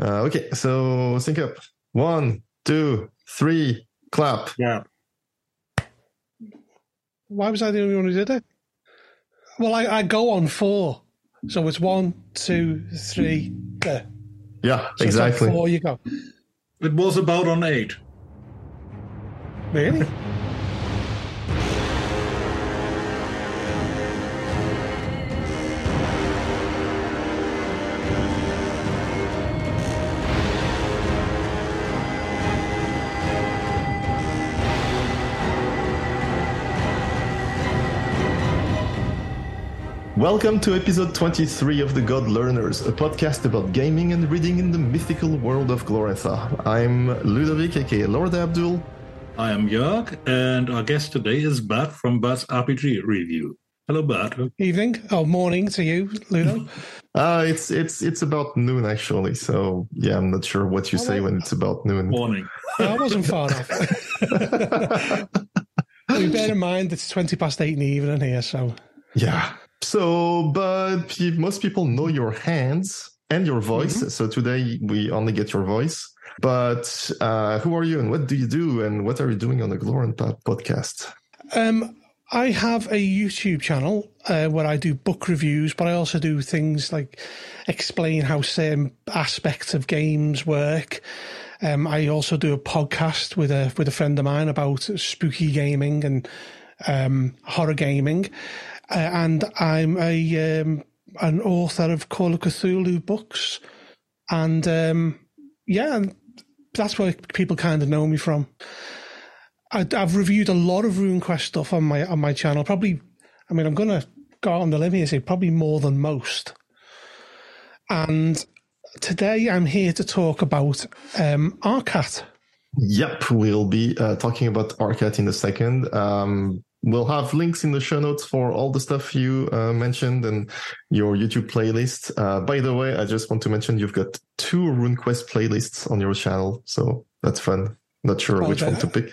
Uh, okay, so sync up. One, two, three, clap. Yeah. Why was I the only one who did it? Well, I, I go on four. So it's one, two, three, there. Yeah, So it's on exactly. four you go. It was about on eight. Really? Welcome to episode 23 of The God Learners, a podcast about gaming and reading in the mythical world of Glorantha. I'm Ludovic, aka Lord Abdul. I am Jörg, and our guest today is Bud from Bud's RPG Review. Hello, Bud. Evening? Oh, morning to you, Ludo. Uh, it's it's it's about noon actually, so yeah, I'm not sure what you say when it's about noon. Morning. No, I wasn't far off. I mean, bear in mind it's 20 past eight in the evening here, so. Yeah. So, but most people know your hands and your voice. So today we only get your voice. But uh, who are you and what do you do and what are you doing on the Glorant podcast? Um, I have a YouTube channel uh, where I do book reviews, but I also do things like explain how certain aspects of games work. Um, I also do a podcast with a with a friend of mine about spooky gaming and um, horror gaming, and I'm a um, an author of Call of Cthulhu books, and um, yeah, that's where people kind of know me from. I, I've reviewed a lot of RuneQuest stuff on my on my channel. Probably, I mean, I'm gonna go on the limb here say probably more than most. And today I'm here to talk about um, Arkat. Yep, we'll be uh, talking about Arkat in a second. Um, we'll have links in the show notes for all the stuff you uh, mentioned and your YouTube playlist. Uh, by the way, I just want to mention you've got two RuneQuest playlists on your channel, so that's fun. Not sure Oh, which there- one to pick.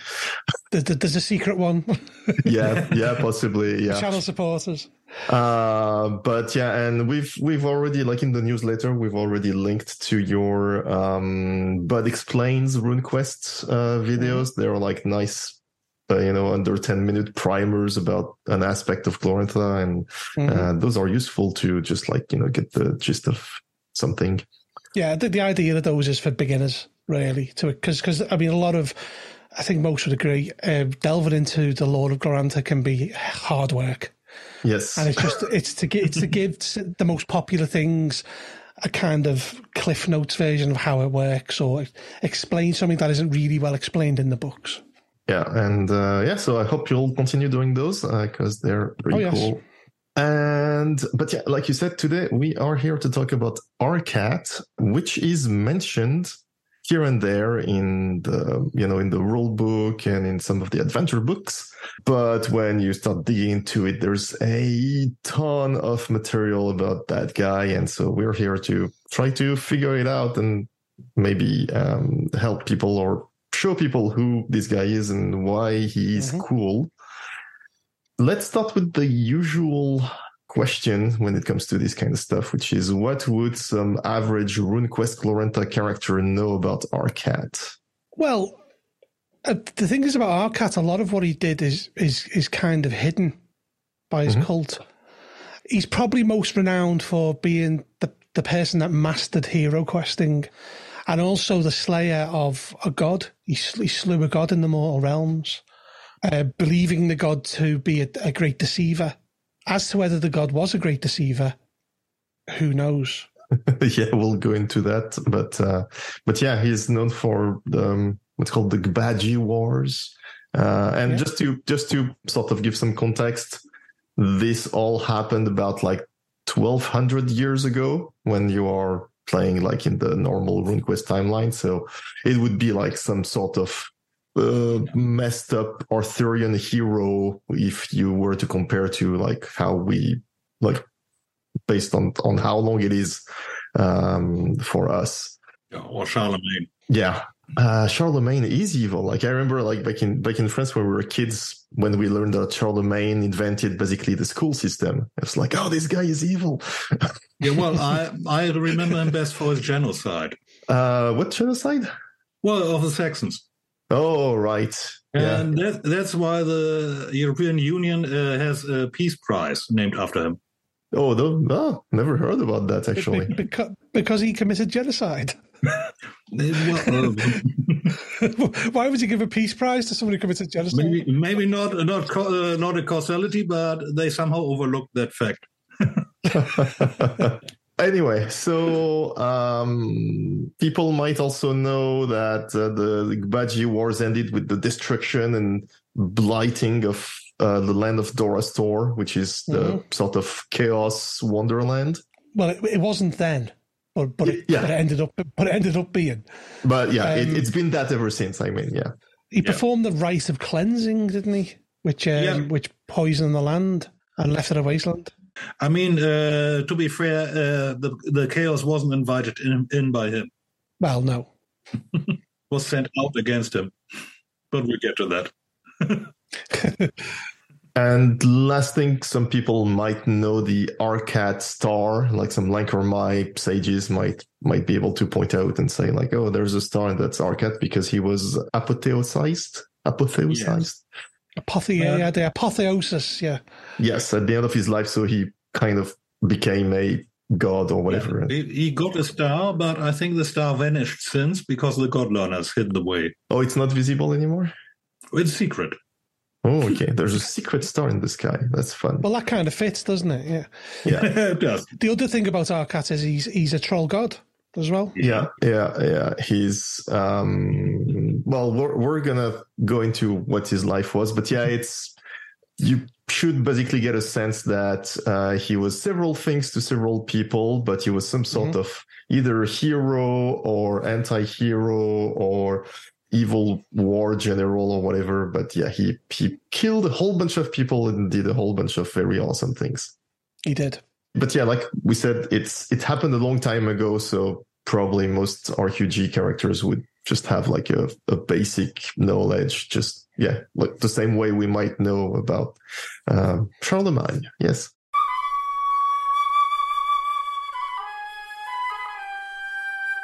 There- there- There's a secret one. yeah, yeah, possibly. Yeah. Channel supporters. Uh, but yeah, and we've we've already like in the newsletter we've already linked to your um Bud explains RuneQuest uh, videos. They're like nice, uh, you know, under ten minute primers about an aspect of Glorantha, and Mhm. uh, those are useful to just like you know get the gist of something. Yeah, the, the idea of those is for beginners, really. To because because I mean, a lot of I think most would agree. Uh, delving into the Lord of Glorantha can be hard work. Yes, and it's just it's to give it's to give the most popular things a kind of cliff notes version of how it works or explain something that isn't really well explained in the books Yeah, and uh, yeah, so I hope you'll continue doing those because they're pretty Oh, yes. cool. And but yeah, like you said, today we are here to talk about Arkat, which is mentioned here and there in the you know in the rule book and in some of the adventure books. But when you start digging into it, there's a ton of material about that guy, and so we're here to try to figure it out and maybe um, help people or show people who this guy is and why he's Mhm. cool. Let's start with the usual question when it comes to this kind of stuff, which is what would some average RuneQuest Glorantha character know about Arkat? well uh, the thing is about Arkat a lot of what he did is is is kind of hidden by his Mhm. cult he's probably most renowned for being the the person that mastered hero questing and also the slayer of a god he, he slew a god in the mortal realms uh, believing the god to be a, a great deceiver. As to whether the god was a great deceiver, who knows? yeah, we'll go into that, but uh, but yeah, he's known for the, um, what's called the Gbaji Wars, uh, and Yeah. just to just to sort of give some context, this all happened about like twelve hundred years ago when you are playing like in the normal RuneQuest timeline. So it would be like some sort of uh, messed up Arthurian hero if you were to compare to like how we like based on on how long it is um for us Yeah, or Charlemagne. yeah uh charlemagne is evil like i remember like back in back in france when we were kids when we learned that charlemagne invented basically the school system it's like oh this guy is evil Yeah, well, I I remember him best for his genocide. Uh, what genocide? Well, of the Saxons. Oh, right. Yeah. And that, that's why the European Union uh, has a peace prize named after him. Oh, no, oh, never heard about that actually. because, because he committed genocide. Well, Why would you give a peace prize to somebody who committed genocide? maybe, maybe not not uh, not a causality, but they somehow overlooked that fact. anyway, so um, people might also know that uh, the Gbaji Wars ended with the destruction and blighting of uh, the land of Dorastor, which is the Mhm. sort of chaos wonderland. Well, it, it wasn't then, but but it, Yeah. but it ended up but it ended up being. But yeah, it, Um, it's been that ever since. I mean, yeah. He performed the rite of cleansing, didn't he? Which um, Yeah. which poisoned the land and left it a wasteland. I mean, uh, to be fair, uh, the the chaos wasn't invited in, in by him; Well, no. was sent out against him. But we'll get to that. And last thing, some people might know the Arkat star, like some my sages might might be able to point out and say, like, oh, there's a star that's Arkat because he was apotheosized. Apotheosized. Apothea, yeah, the apotheosis, yeah. Yes, at the end of his life, so he kind of became a god or whatever. He, he got a star, but I think the star vanished since because the God learners hid the way. Oh, it's not visible anymore. It's secret. Oh, okay. There's a secret star in the sky. That's fun. Well, that kind of fits, doesn't it? Yeah. Yeah. it does. The other thing about Arkat is he's he's a troll god as well. yeah yeah yeah he's um well we're, we're gonna go into what his life was but yeah it's you should basically get a sense that uh, he was several things to several people but he was some sort Mhm. of either hero or anti-hero or evil war general or whatever but yeah he he killed a whole bunch of people and did a whole bunch of very awesome things He did. but yeah, like we said, it's it happened a long time ago, so probably most RQG characters would just have like a, a basic knowledge, just yeah, like the same way we might know about um, Charlemagne. Yes.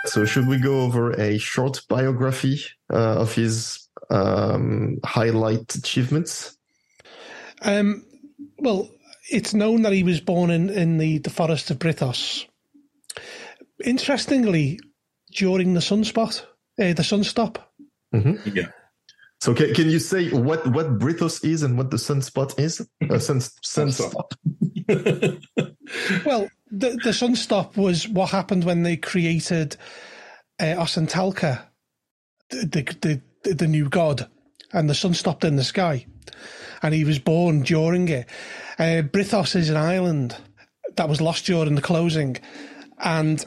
So should we go over a short biography uh, of his um, highlight achievements? Um, well, it's known that he was born in, in the, the forest of Brithos. Interestingly, during the sunspot, uh, the sunstop. Yeah. So can, can you say what, what Brithos is and what the sunspot is? Uh, sun, sunstop. Well, the, the sunstop was what happened when they created uh, the, the, the new god, and the sun stopped in the sky. And he was born during it. Uh, Brithos is an island that was lost during the closing. And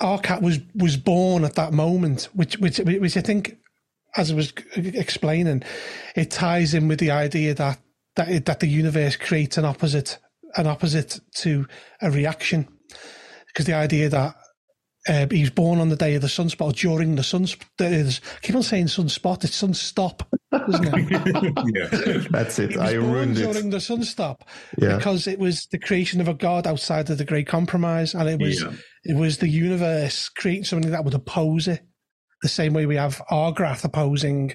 Arcat was, was born at that moment, which, which, which I think, as I was explaining, it ties in with the idea that, that, it, that the universe creates an opposite an opposite to a reaction because the idea that uh, he was born on the day of the sunspot or during the sunspot. I keep on saying sunspot, it's sunstop, isn't it? yeah. That's it. I born ruined during it. the sunstop Yeah. because it was the creation of a god outside of the Great Compromise, and it was Yeah. it was the universe creating something that would oppose it, the same way we have Argrath opposing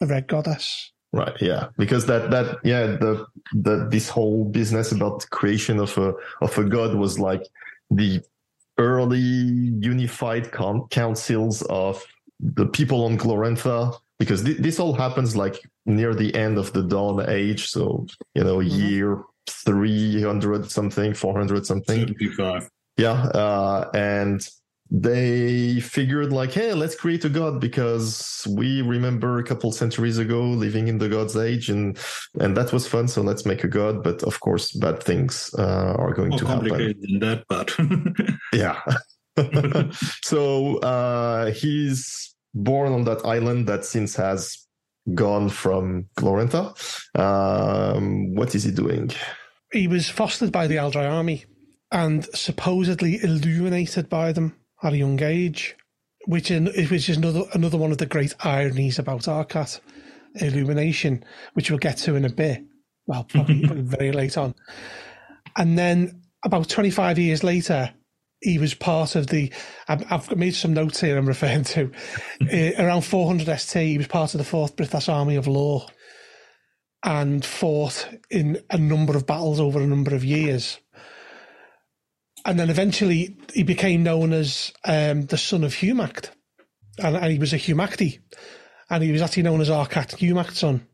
the Red Goddess. Right. Yeah. Because that, that, yeah, the, the, this whole business about the creation of a, of a god was like the early unified con- councils of the people on Glorantha. Because thi- this all happens like near the end of the Dawn Age. So, you know, Mhm. year 300 something, 400 something. 75. Yeah, uh, and they figured like, hey, let's create a god because we remember a couple centuries ago living in the god's age, and and that was fun. So let's make a god. But of course, bad things uh, are going More to happen. complicated than that, but Yeah. so uh, he's born on that island that since has gone from Glorantha. Um, what is he doing? He was fostered by the Eldrai army and supposedly illuminated by them at a young age, which in, which is another another one of the great ironies about Arkat illumination, which we'll get to in a bit. Well, probably very late on. And then about 25 years later, he was part of the. I've, I've made some notes here. I'm referring to uh, around 400 ST. He was part of the Fourth Brithini Army of Law, and fought in a number of battles over a number of years. And then eventually he became known as um, the son of Humakt, and, and, he was a Humakti, and he was actually known as Arkat Humakt's son.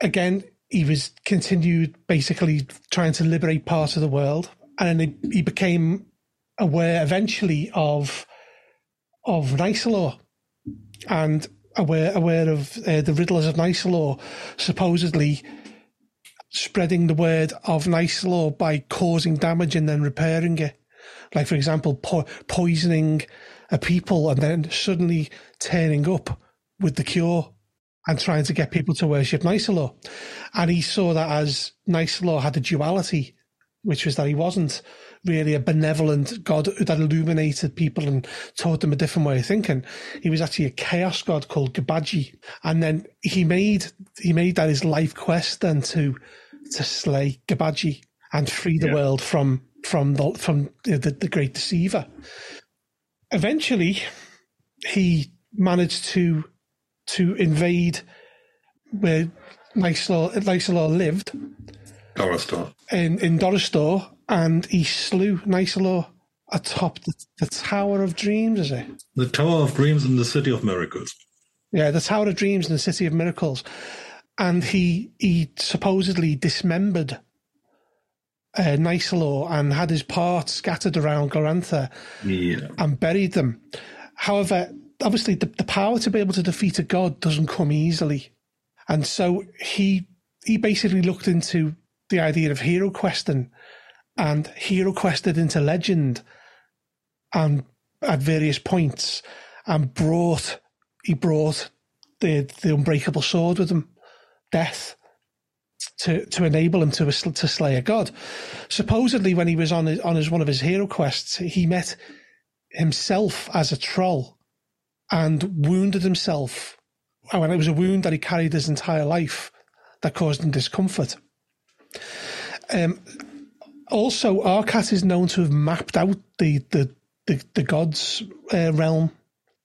Again, he was continued basically trying to liberate parts of the world, and then he, he became aware eventually of of Nysalor and aware aware of uh, the riddlers of Nysalor supposedly spreading the word of Nysalor by causing damage and then repairing it. Like for example, po- poisoning a people and then suddenly turning up with the cure and trying to get people to worship Nysalor. And he saw that as Nysalor had a duality, which was that he wasn't really a benevolent God that illuminated people and taught them a different way of thinking. He was actually a chaos god called Gbaji. And then he made he made that his life quest then to to slay Gbaji and free the yeah. world from from the from the, the great deceiver. Eventually he managed to to invade where Nysalor lived. Dorastor. In in Dorastor and he slew Nysalor atop the, the Tower of Dreams, is it? The Tower of Dreams in the City of Miracles. Yeah, the Tower of Dreams in the City of Miracles. And he he supposedly dismembered uh, Nysalor and had his parts scattered around Glorantha yeah. and buried them. However, obviously the, the power to be able to defeat a god doesn't come easily. And so he he basically looked into the idea of hero questing and hero quested into legend and at various points and brought he brought the the unbreakable sword with him, death, to to enable him to to slay a god. Supposedly, when he was on his, on his one of his hero quests, he met himself as a troll and wounded himself. And when it was a wound that he carried his entire life that caused him discomfort. Um, also, Arcat is known to have mapped out the the the, the gods uh, realm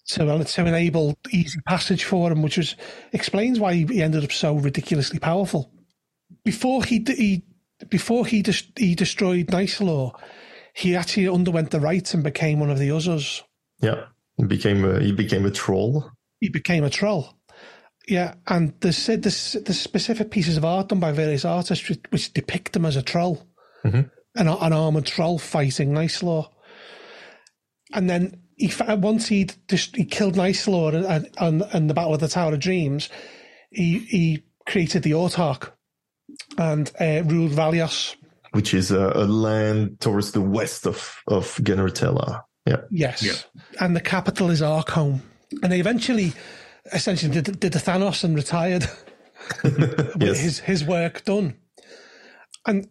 to to enable easy passage for him, which was explains why he ended up so ridiculously powerful. Before he he before he de- he destroyed Nysalor, he actually underwent the rites and became one of the Uzzers. Yeah, he became a, he became a troll. He became a troll. Yeah, and there's the the specific pieces of art done by various artists which, which depict him as a troll mm-hmm. an, an armored troll fighting Nysalor. And then he once he'd just, he killed Nysalor and, and, the Battle of the Tower of Dreams, he he created the Autarch and uh, ruled Ralios, which is a, a, land towards the west of of Genertela. Yeah. Yes. Yeah. And the capital is Arcombe. And they eventually, essentially, did, did the Thanos and retired with yes. his his work done. And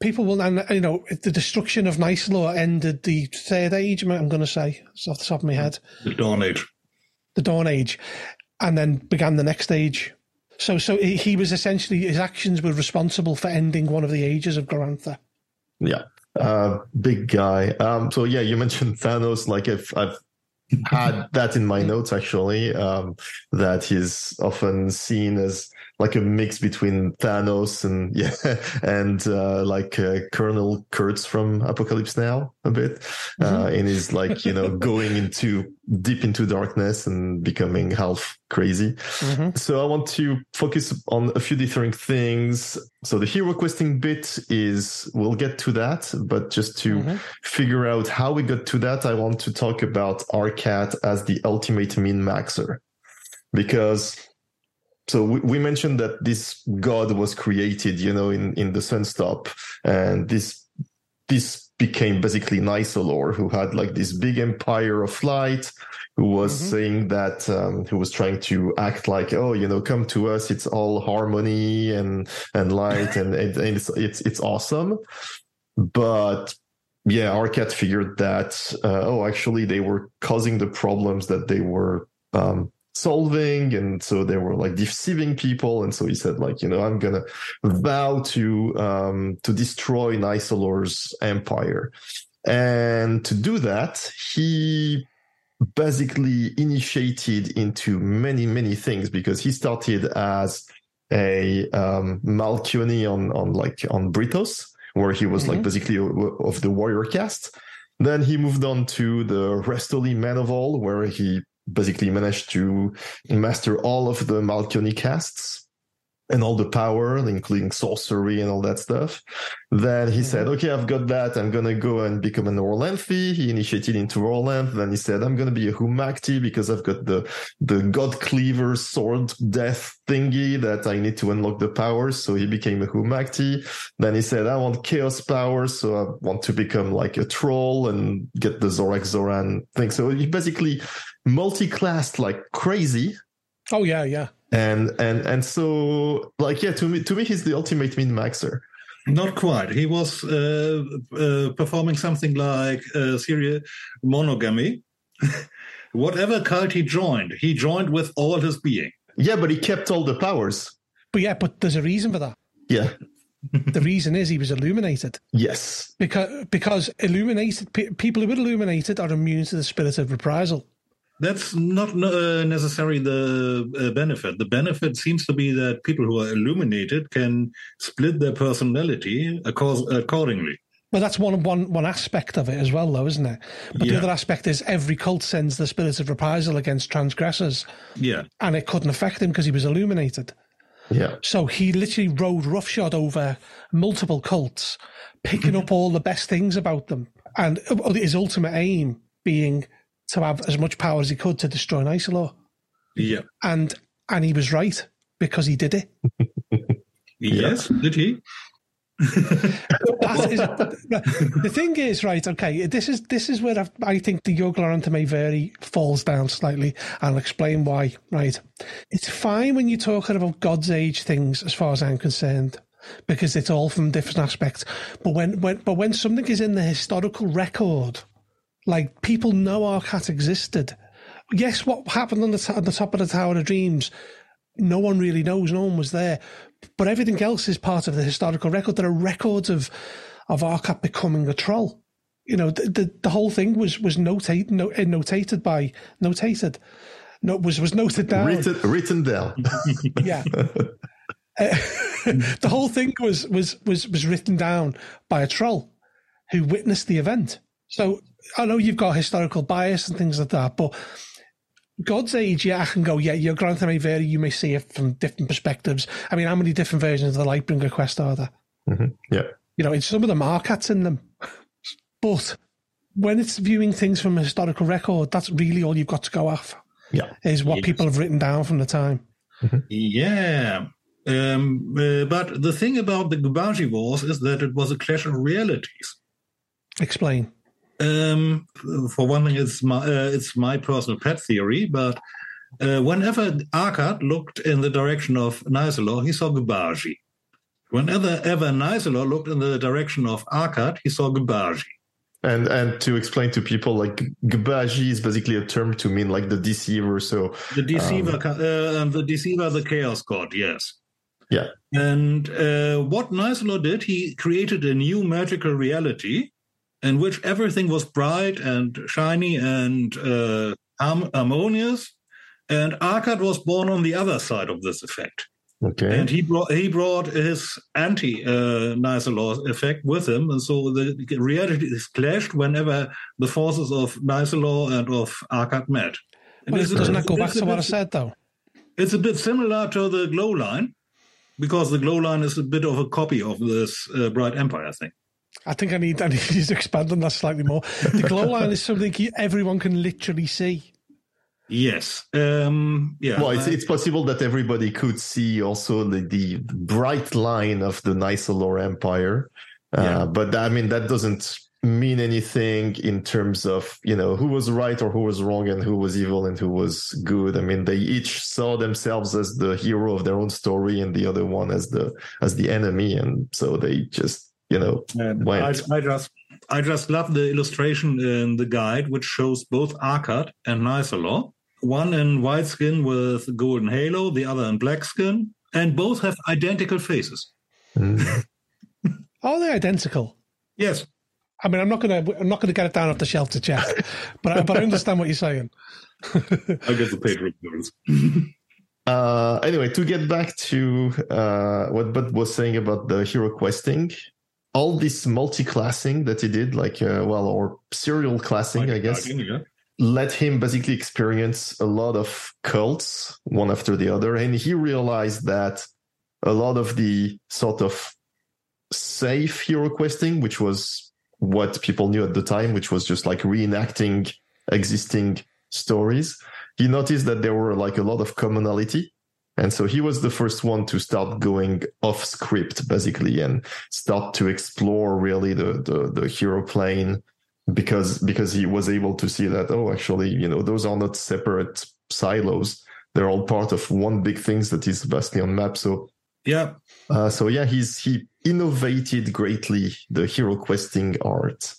people will, and you know, the destruction of Nysalor ended the third age. I'm going to say, it's off the top of my head, the Dawn Age, the Dawn Age, and then began the next age. So, so he was essentially his actions were responsible for ending one of the ages of Glorantha. Yeah, uh, big guy. Um, so yeah, you mentioned Thanos. Like if I've had that in my notes actually, um, that he's often seen as like a mix between Thanos and yeah, and uh, like uh, Colonel Kurtz from Apocalypse Now a bit, uh, mm-hmm. in his like you know going into deep into darkness and becoming half crazy. Mm-hmm. So I want to focus on a few different things. So the hero questing bit is we'll get to that, but just to mm-hmm. figure out how we got to that, I want to talk about Arkat as the ultimate min maxer because so we, we, mentioned that this god was created, you know, in, in the Sunstop, and this this became basically Nysalor, who had like this big empire of light, who was mm-hmm. saying that um, who was trying to act like, oh, you know, come to us, it's all harmony and and light, and, and it's it's it's awesome, but yeah, Arkat figured that uh, oh, actually, they were causing the problems that they were um, solving and so they were like deceiving people and so he said like you know i'm gonna vow to um to destroy Nysalor's empire And to do that, he basically initiated into many, many things because he started as a um, on, on like on Brithos where he was mm-hmm. like basically of the warrior caste. Then he moved on to the Restoli Man of All, where he basically managed to master all of the Malkioni casts and all the power, including sorcery and all that stuff. Then he mm-hmm. said, okay, I've got that. I'm going to go and become an Orlanthi. He initiated into Orlanth. Then he said, I'm going to be a Humakti because I've got the, the God Cleaver sword death thingy that I need to unlock the powers. So he became a Humakti. Then he said, I want chaos powers. So I want to become like a troll and get the Zorak Zoran thing. So he basically multi-classed like crazy. Oh yeah, yeah. And and and so like yeah to me to me he's the ultimate min maxer not quite. He was uh, uh, performing something like uh, serial monogamy. Whatever cult he joined he joined with all his being. Yeah but he kept all the powers. But yeah but there's a reason for that. Yeah. The reason is he was illuminated. Yes, because because illuminated people who are illuminated are immune to the spirit of reprisal. That's not uh, necessarily the uh, benefit. The benefit seems to be that people who are illuminated can split their personality accordingly. Well, that's one one one aspect of it as well, though, isn't it? But yeah. the other aspect is every cult sends the spirit of reprisal against transgressors. Yeah, and it couldn't affect him because he was illuminated. Yeah. So he literally rode roughshod over multiple cults, picking up all the best things about them, and uh, his ultimate aim being to have as much power as he could to destroy Nysalor. Yeah. And and he was right because he did it. yes, did he? is, the thing is, right? Okay, this is this is where I've, i think the Yogg-Lorantha may vary falls down slightly. I'll explain why. Right, it's fine when you're talking about God's age things, as far as I'm concerned, because it's all from different aspects. But when when but when something is in the historical record, like people know Arkat existed. Yes, what happened on the, t- on the top of the Tower of Dreams, no one really knows. No one was there, but everything else is part of the historical record. There are records of of Arkat becoming a troll. You know, the the, the whole thing was was notate, no, eh, notated by notated. No, was was noted down. Written, written down. yeah. Uh, the whole thing was was was was written down by a troll who witnessed the event. So I know you've got historical bias and things like that, but God's Age, yeah, I can go, yeah, your Glorantha may vary. You may see it from different perspectives. I mean, how many different versions of the Lightbringer quest are there? Mm-hmm. Yeah. You know, some of them are cats in them. but when it's viewing things from a historical record, that's really all you've got to go off. Yeah. Is what yes. people have written down from the time. Mm-hmm. Yeah. Um, uh, but the thing about the Gbaji Wars is that it was a clash of realities. Explain. Um, for one thing, it's my uh, it's my personal pet theory, but uh, whenever Arkat looked in the direction of Nysalor, he saw Gbaji. Whenever ever Nysalor looked in the direction of Arkat, he saw Gbaji. And and to explain to people, like Gbaji is basically a term to mean like the deceiver. So the deceiver, um, uh, the deceiver, the chaos god. Yes. Yeah. And uh, what Nysalor did, he created a new magical reality in which everything was bright and shiny and uh, harmonious. And Arkat was born on the other side of this effect. Okay. And he brought he brought his anti uh, Nysalor effect with him, and so the reality is clashed whenever the forces of Nysalor and of Arkat met. Well, doesn't that go back to what I said, though? It's a bit similar to the glow line, because the glow line is a bit of a copy of this uh, Bright Empire thing. I think I need I need to expand on that slightly more. The glow line is something everyone can literally see. Yes. Um, yeah. Well, it's, it's possible that everybody could see also the, the bright line of the Nysalor Empire. Uh, yeah. But I mean, that doesn't mean anything in terms of, you know, who was right or who was wrong and who was evil and who was good. I mean, they each saw themselves as the hero of their own story and the other one as the, as the enemy. And so they just you know I, I, just I just love the illustration in the guide, which shows both Arkat and Nysalor. One in white skin with golden halo, the other in black skin, and both have identical faces. Mm. Are they identical? Yes. I mean, I'm not gonna I'm not gonna get it down off the shelf to check, but I, but I understand what you're saying. I get the paid reports. Uh, anyway, to get back to uh, what Bud was saying about the hero questing, all this multi-classing that he did, like uh, well, or serial classing, I guess, Yeah. let him basically experience a lot of cults one after the other, and he realized that a lot of the sort of safe hero questing, which was what people knew at the time, which was just like reenacting existing stories, he noticed that there were like a lot of commonality. And so he was the first one to start going off script basically and start to explore really the, the, the hero plane because, because he was able to see that, oh, actually, you know, those are not separate silos. They're all part of one big things that is vastly on map. So Yeah. uh, so yeah, he's he innovated greatly the hero questing art.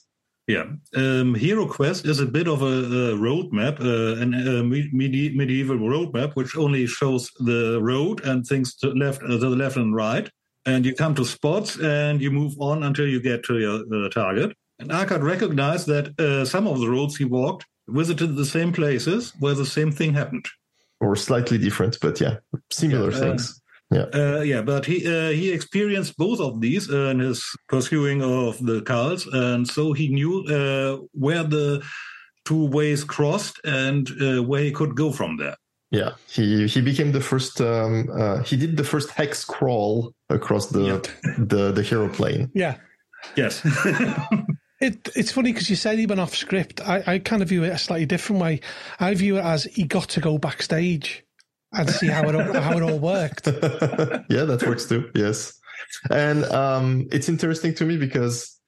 Yeah, um, Hero Quest is a bit of a, a roadmap, uh, an a medi- medieval roadmap, which only shows the road and things to left, uh, to the left and right. And you come to spots and you move on until you get to your uh, target. And Arkat recognized that uh, some of the roads he walked visited the same places where the same thing happened. Or slightly different, but yeah, similar Yeah, uh, things. Uh, yeah, but he uh, he experienced both of these uh, in his pursuing of the cults, and so he knew uh, where the two ways crossed and uh, where he could go from there. Yeah, he he became the first. Um, uh, he did the first hex crawl across the Yep. the the hero plane. Yeah. Yes, It, it's funny because you said he went off script. I, I kind of view it a slightly different way. I view it as he got to go backstage and see how it all, how it all worked. yeah, that works too. Yes, and um, it's interesting to me because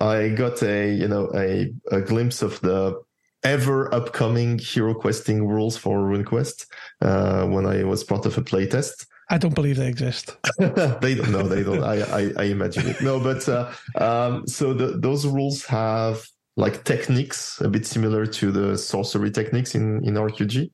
I got a you know a a glimpse of the ever upcoming hero questing rules for RuneQuest uh, when I was part of a playtest. I don't believe they exist. they don't know. They don't. I, I, I imagine it. No, but uh, um, so the, those rules have like techniques a bit similar to the sorcery techniques in in RQG,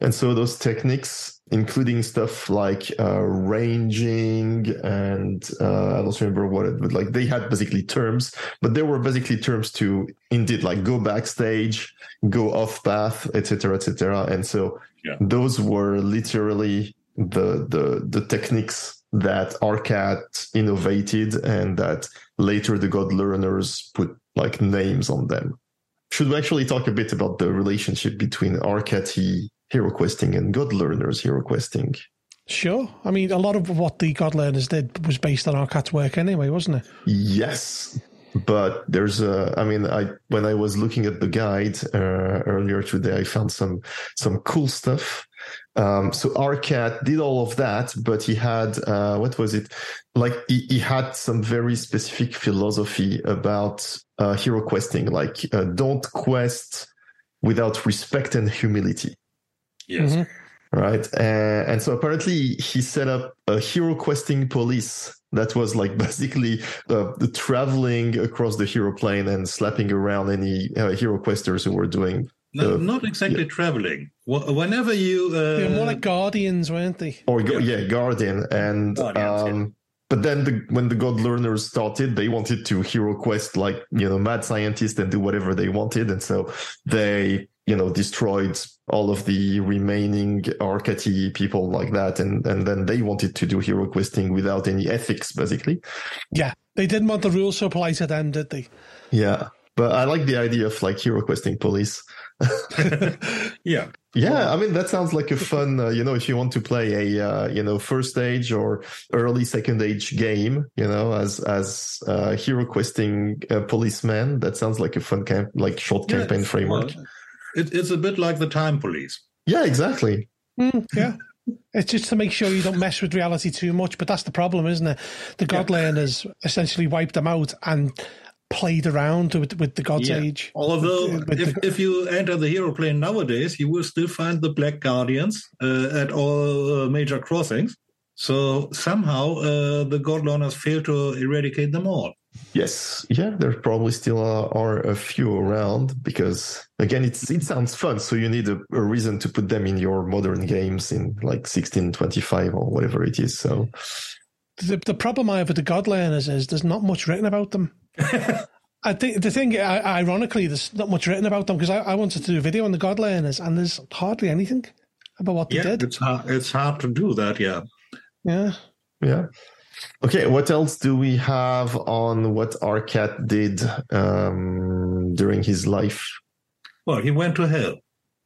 and so those techniques, including stuff like uh, ranging and uh, I don't remember what it, but like they had basically terms, but there were basically terms to indeed like go backstage, go off path, etc., etc. And so Yeah. those were literally the the the techniques that Arkat innovated and that later the God learners put like names on them. Should we actually talk a bit about the relationship between Arkati hero questing and God learners hero questing? Sure. I mean, a lot of what the God Learners did was based on Arkat's work anyway, wasn't it? Yes, but there's a. I mean, I when I was looking at the guide uh, earlier today, I found some some cool stuff. Um, so Arkat did all of that, but he had uh, what was it? Like he, he had some very specific philosophy about uh, hero questing, like uh, don't quest without respect and humility yes. Mhm. right? Uh, and so apparently he set up a hero questing police that was like basically uh, the traveling across the hero plane and slapping around any uh, hero questers who were doing No, Uh, not exactly traveling. Whenever you, uh, They were more like Guardians, weren't they? or go, yeah. guardian and Guardians, yeah. um but then the, when the god learners started they wanted to hero quest like you know mad scientists and do whatever they wanted and so they you know destroyed all of the remaining Arkati people like that and and then they wanted to do hero questing without any ethics basically Yeah. They didn't want the rules to apply to them, did they? yeah but i like the idea of like hero questing police yeah, Yeah, I mean that sounds like a fun. Uh, you know, if you want to play a uh, you know first age or early second age game, you know, as as uh, hero questing uh, policeman, that sounds like a fun camp, like short Yeah, campaign framework. well, it, it's a bit like the time police. yeah, exactly. Mm, yeah. It's just to make sure you don't mess with reality too much, but that's the problem, isn't it? The God Learners essentially wiped them out and played around with, with the God's Yeah. Age. Although, With if, the- if you enter the hero plane nowadays, you will still find the Black Guardians uh, at all uh, major crossings. So somehow uh, the God Learners fail to eradicate them all. Yes, yeah, there probably still are, are a few around because again, it's it sounds fun. So you need a, a reason to put them in your modern games in like sixteen twenty five or whatever it is. So The, the problem I have with the God Learners is there's not much written about them. I think the thing, ironically, there's not much written about them because I, I, wanted to do a video on the God Learners, and there's hardly anything about what they did. It's hard, it's hard to do that. Yeah. Yeah. Yeah. Okay, what else do we have on what Arkat did um, during his life? Well, he went to hell.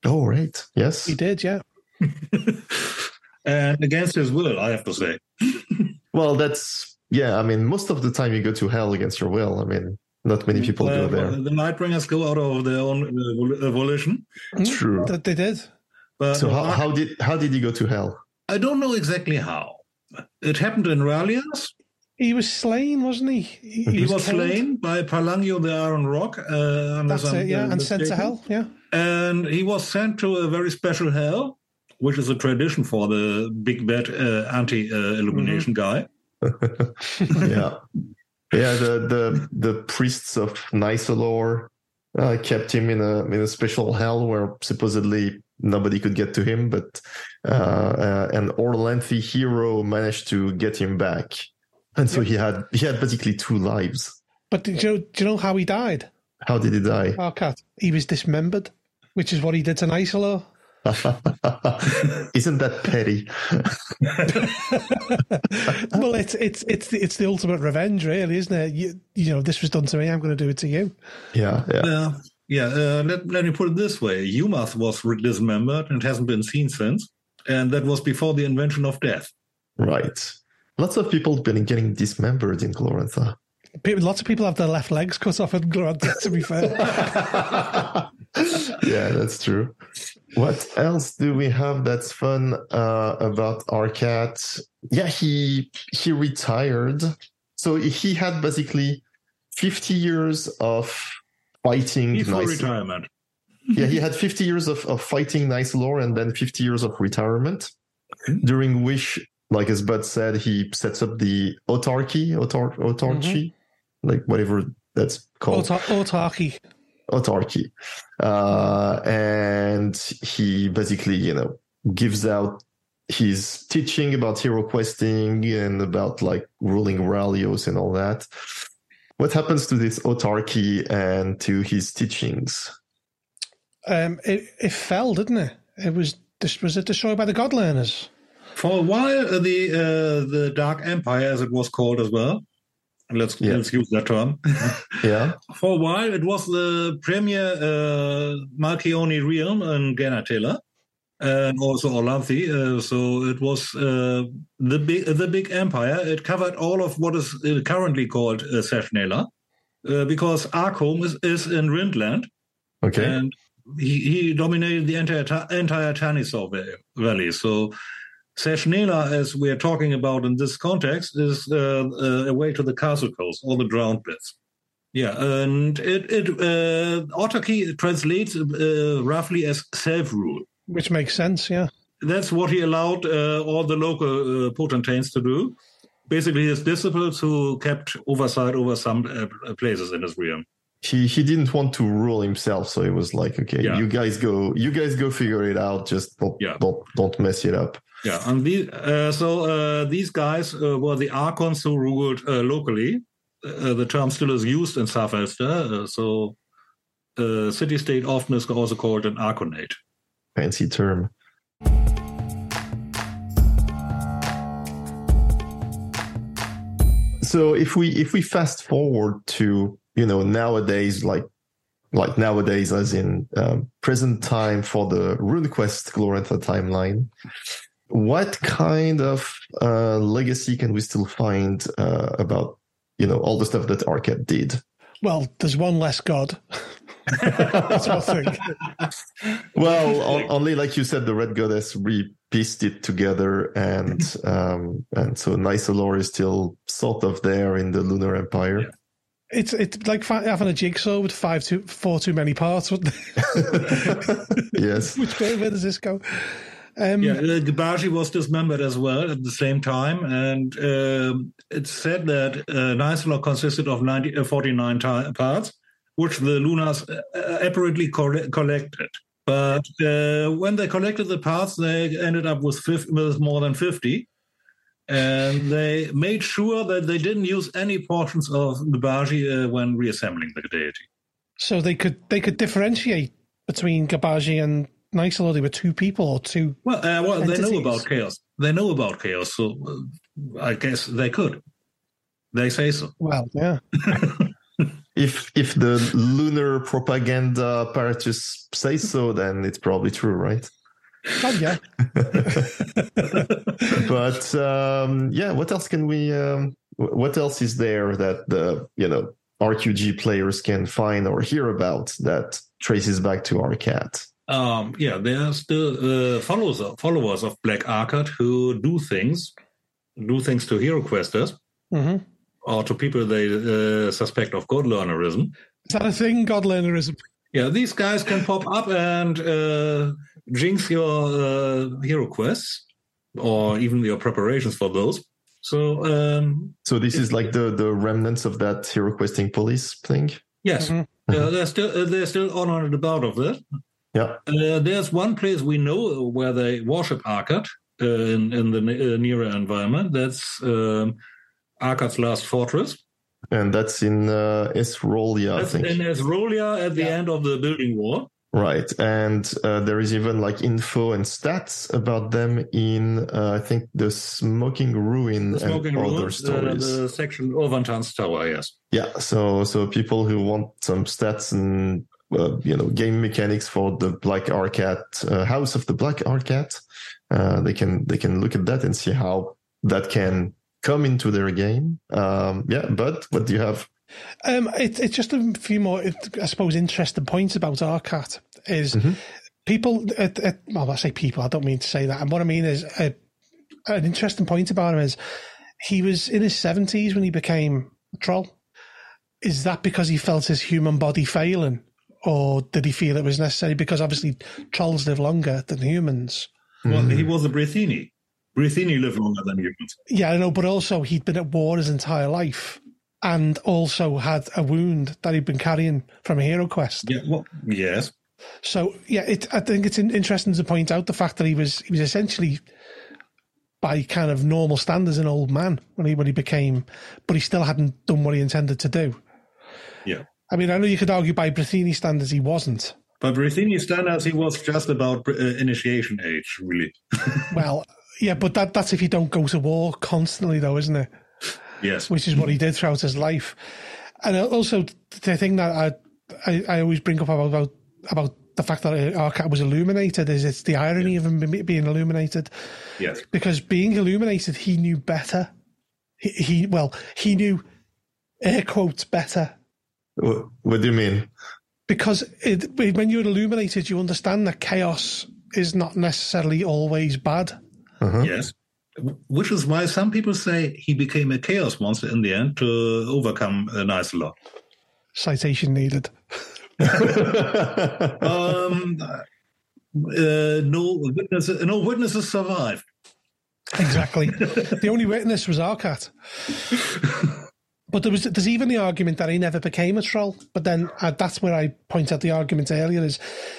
Oh, right. Yes. He did, yeah. and against his will, I have to say. well, that's, yeah, I mean, most of the time you go to hell against your will. I mean, not many people go there. The Lightbringers go out of their own uh, volition. True. That they did. But so how, how did how did he go to hell? I don't know exactly how. It happened in Ralios. He was slain, wasn't he? He, he was, was slain by Palangio the Iron Vrok. Uh, That's it, yeah, and sent to hell, yeah. And he was sent to a very special hell, which is a tradition for the big bad uh, anti-illumination uh, mm-hmm. guy. yeah, yeah. The the the priests of Nysalor uh, kept him in a in a special hell where supposedly nobody could get to him, but uh, uh, an Orlanthi hero managed to get him back, and so he had he had basically two lives. But do you know, do you know how he died? How did he die? Oh, cat. He was dismembered, which is what he did to Nysalor. Isn't that petty? well, it's it's it's the, it's the ultimate revenge, really, isn't it? You, you know, this was done to me. I'm going to do it to you. Yeah, yeah. Yeah, uh, let, let me put it this way. Umath was dismembered and hasn't been seen since. And that was before the invention of death. Right. Lots of people have been getting dismembered in Glorantha. People, lots of people have their left legs cut off in Glorantha, to be fair. yeah, that's true. What else do we have that's fun uh, about Arkat? Yeah, he he retired. So he had basically 50 years of fighting Before nice. retirement. yeah, he had 50 years of, of fighting lore and then 50 years of retirement, during which, like as Bud said, he sets up the autarky, autar- autarchy, mm-hmm. like whatever that's called. Autar- autarky. Autarky. Uh, and he basically, you know, gives out his teaching about hero questing and about like ruling Ralios and all that. What happens to this autarky and to his teachings? Um, it, it fell, didn't it? It was was it destroyed by the God Learners? For a while, uh, the uh, the Dark Empire, as it was called as well. Let's yeah. let's use that term. yeah. For a while, it was the premier uh, Malkioni realm in Genertela and also Orlanthi. Uh, so it was uh, the big the big empire. It covered all of what is uh, currently called uh, Seshnela, uh, because Archolm is, is in Rindland. Okay. And he, he dominated the entire entire Tanisor Valley. So Seshnela, as we are talking about in this context, is uh, uh, a way to the castle coast, all the drowned bits. Yeah, and it it uh, autarky translates uh, roughly as self rule. Which makes sense, yeah. That's what he allowed uh, all the local uh, potentates to do. Basically, his disciples who kept oversight over some uh, places in his realm. He he didn't want to rule himself, so he was like, "Okay, yeah. you guys go, you guys go figure it out. Just don't yeah. don't, don't mess it up." Yeah, and these, uh, so uh, these guys uh, were the archons who ruled locally. the term still is used in South Southeaster, so city-state often is also called an archonate fancy term. So if we if we fast forward to you know nowadays like like nowadays as in um, present time for the RuneQuest Glorantha timeline, what kind of uh, legacy can we still find uh, about you know all the stuff that Arkat did? Well, there's one less god. That's what I think. Well, only like you said, the Red Goddess repieced it together, and um, and so Nysalor is still sort of there in the Lunar Empire. Yeah. It's it's like having a jigsaw with five too four too many parts. yes. Which way where does this go? Um, yeah, uh, Gbaji was dismembered as well at the same time, and uh, it's said that uh, Nysolor consisted of 90, uh, 49 t- parts, which the Lunars uh, uh, apparently co- collected. But uh, when they collected the parts, they ended up with, 50, with more than 50. and they made sure that they didn't use any portions of Gbaji uh, when reassembling the deity. So they could they could differentiate between Gbaji and Nysalor. They were two people or two. Well, uh, well, they know about chaos. They know about chaos, so uh, I guess they could. They say so. Well, yeah. If if the lunar propaganda apparatus says so, then it's probably true, right? Oh, yeah. but um, yeah, what else can we? Um, what else is there that the you know RQG players can find or hear about that traces back to Arkat? Um, yeah, there's are still uh, followers of, followers of Black Arkat who do things, do things to hero questers hmm or to people they uh, suspect of god learnerism. Is that a thing? God learnerism. Yeah, these guys can pop up and uh, jinx your uh, hero quests or even your preparations for those. So um, So this is like the the remnants of that hero questing police thing. yes, Mhm. uh, they're still uh, they're still on and about of that. Yeah. Uh, there's one place we know where they worship Arkat uh, in, in the ne- uh, nearer environment. That's um, Arkat's last fortress. And that's in uh, Esrolia, I think. in Esrolia at the Yeah. end of the building war. Right, and uh, there is even like info and stats about them in uh, I think the Smoking Ruin The smoking and other ruins, uh, stories. the section Ovantan's tower, yes. Yeah, so so people who want some stats and uh, you know game mechanics for the Black Arkat uh, House of the Black Arkat, uh, they can they can look at that and see how that can come into their game. Um, yeah, but what do you have? Um, it, it's just a few more, I suppose, interesting points about Arkat is Mhm. people. It, it, well, I say people. I don't mean to say that. And what I mean is, uh, an interesting point about him is he was in his seventies when he became a troll. Is that because he felt his human body failing, or did he feel it was necessary? Because obviously, trolls live longer than humans. Well, Mhm. he was a Brithini. Brithini live longer than humans. Yeah, I know, but also he'd been at war his entire life, and also had a wound that he'd been carrying from a hero quest. Yeah, well, yes. So yeah, it, I think it's interesting to point out the fact that he was he was essentially by kind of normal standards an old man when he when he became, but he still hadn't done what he intended to do. Yeah. I mean, I know you could argue by Brithini standards he wasn't. By Brithini standards, he was just about uh, initiation age, really. Well, yeah, but that that's if you don't go to war constantly, though, isn't it? Yes. Which is what he did throughout his life. And uh, also the thing that I I, I always bring up about about, about the fact that uh, Arkat was illuminated is it's the irony of him being illuminated. Yes. because being illuminated, he knew better. He, he well, he knew air quotes better What, what do you mean? because it, when you're illuminated, you understand that chaos is not necessarily always bad. Uh-huh. Yes. Which is why some people say he became a chaos monster in the end to overcome uh, Nysalor. Citation needed. Um, uh, no witnesses. No witnesses survived. Exactly. the only witness was Arkat. But there was there's even the argument that he never became a troll. But then uh, that's where I point out the argument earlier is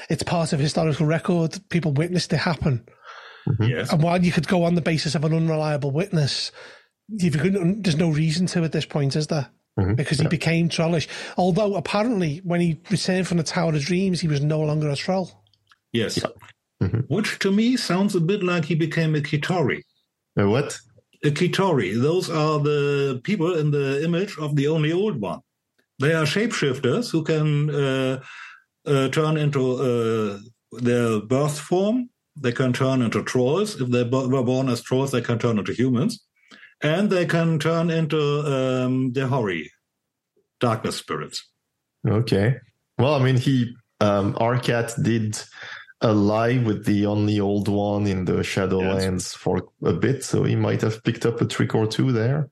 it's part of historical record. People witnessed it happen. Yes. And while you could go on the basis of an unreliable witness, you've, there's no reason to at this point, is there? Mhm. Because he became trollish. Although apparently, when he returned from the Tower of Dreams, he was no longer a troll. Yes. Mhm. Which to me sounds a bit like he became a Kitori. Uh, what? A Kitori. Those are the people in the image of the only old one. They are shapeshifters who can uh, uh, turn into uh, their birth form. They can turn into trolls. If they bo- were born as trolls, they can turn into humans. And they can turn into um, the Hori, darkness spirits. Okay. Well, I mean, he um, Arkat did ally with the only old one in the Shadowlands for a bit, so he might have picked up a trick or two there.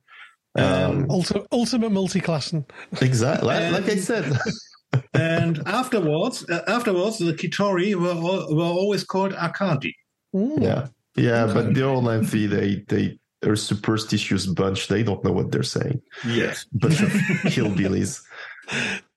Um, Ulti- ultimate multi-classing. exactly, like, like I said. and afterwards, uh, afterwards, the Kitori were, al- were always called Arkati. Mm. yeah, yeah, Okay. but the old Amphi, they they are a superstitious bunch. They don't know what they're saying. Yes. Bunch of hillbillies.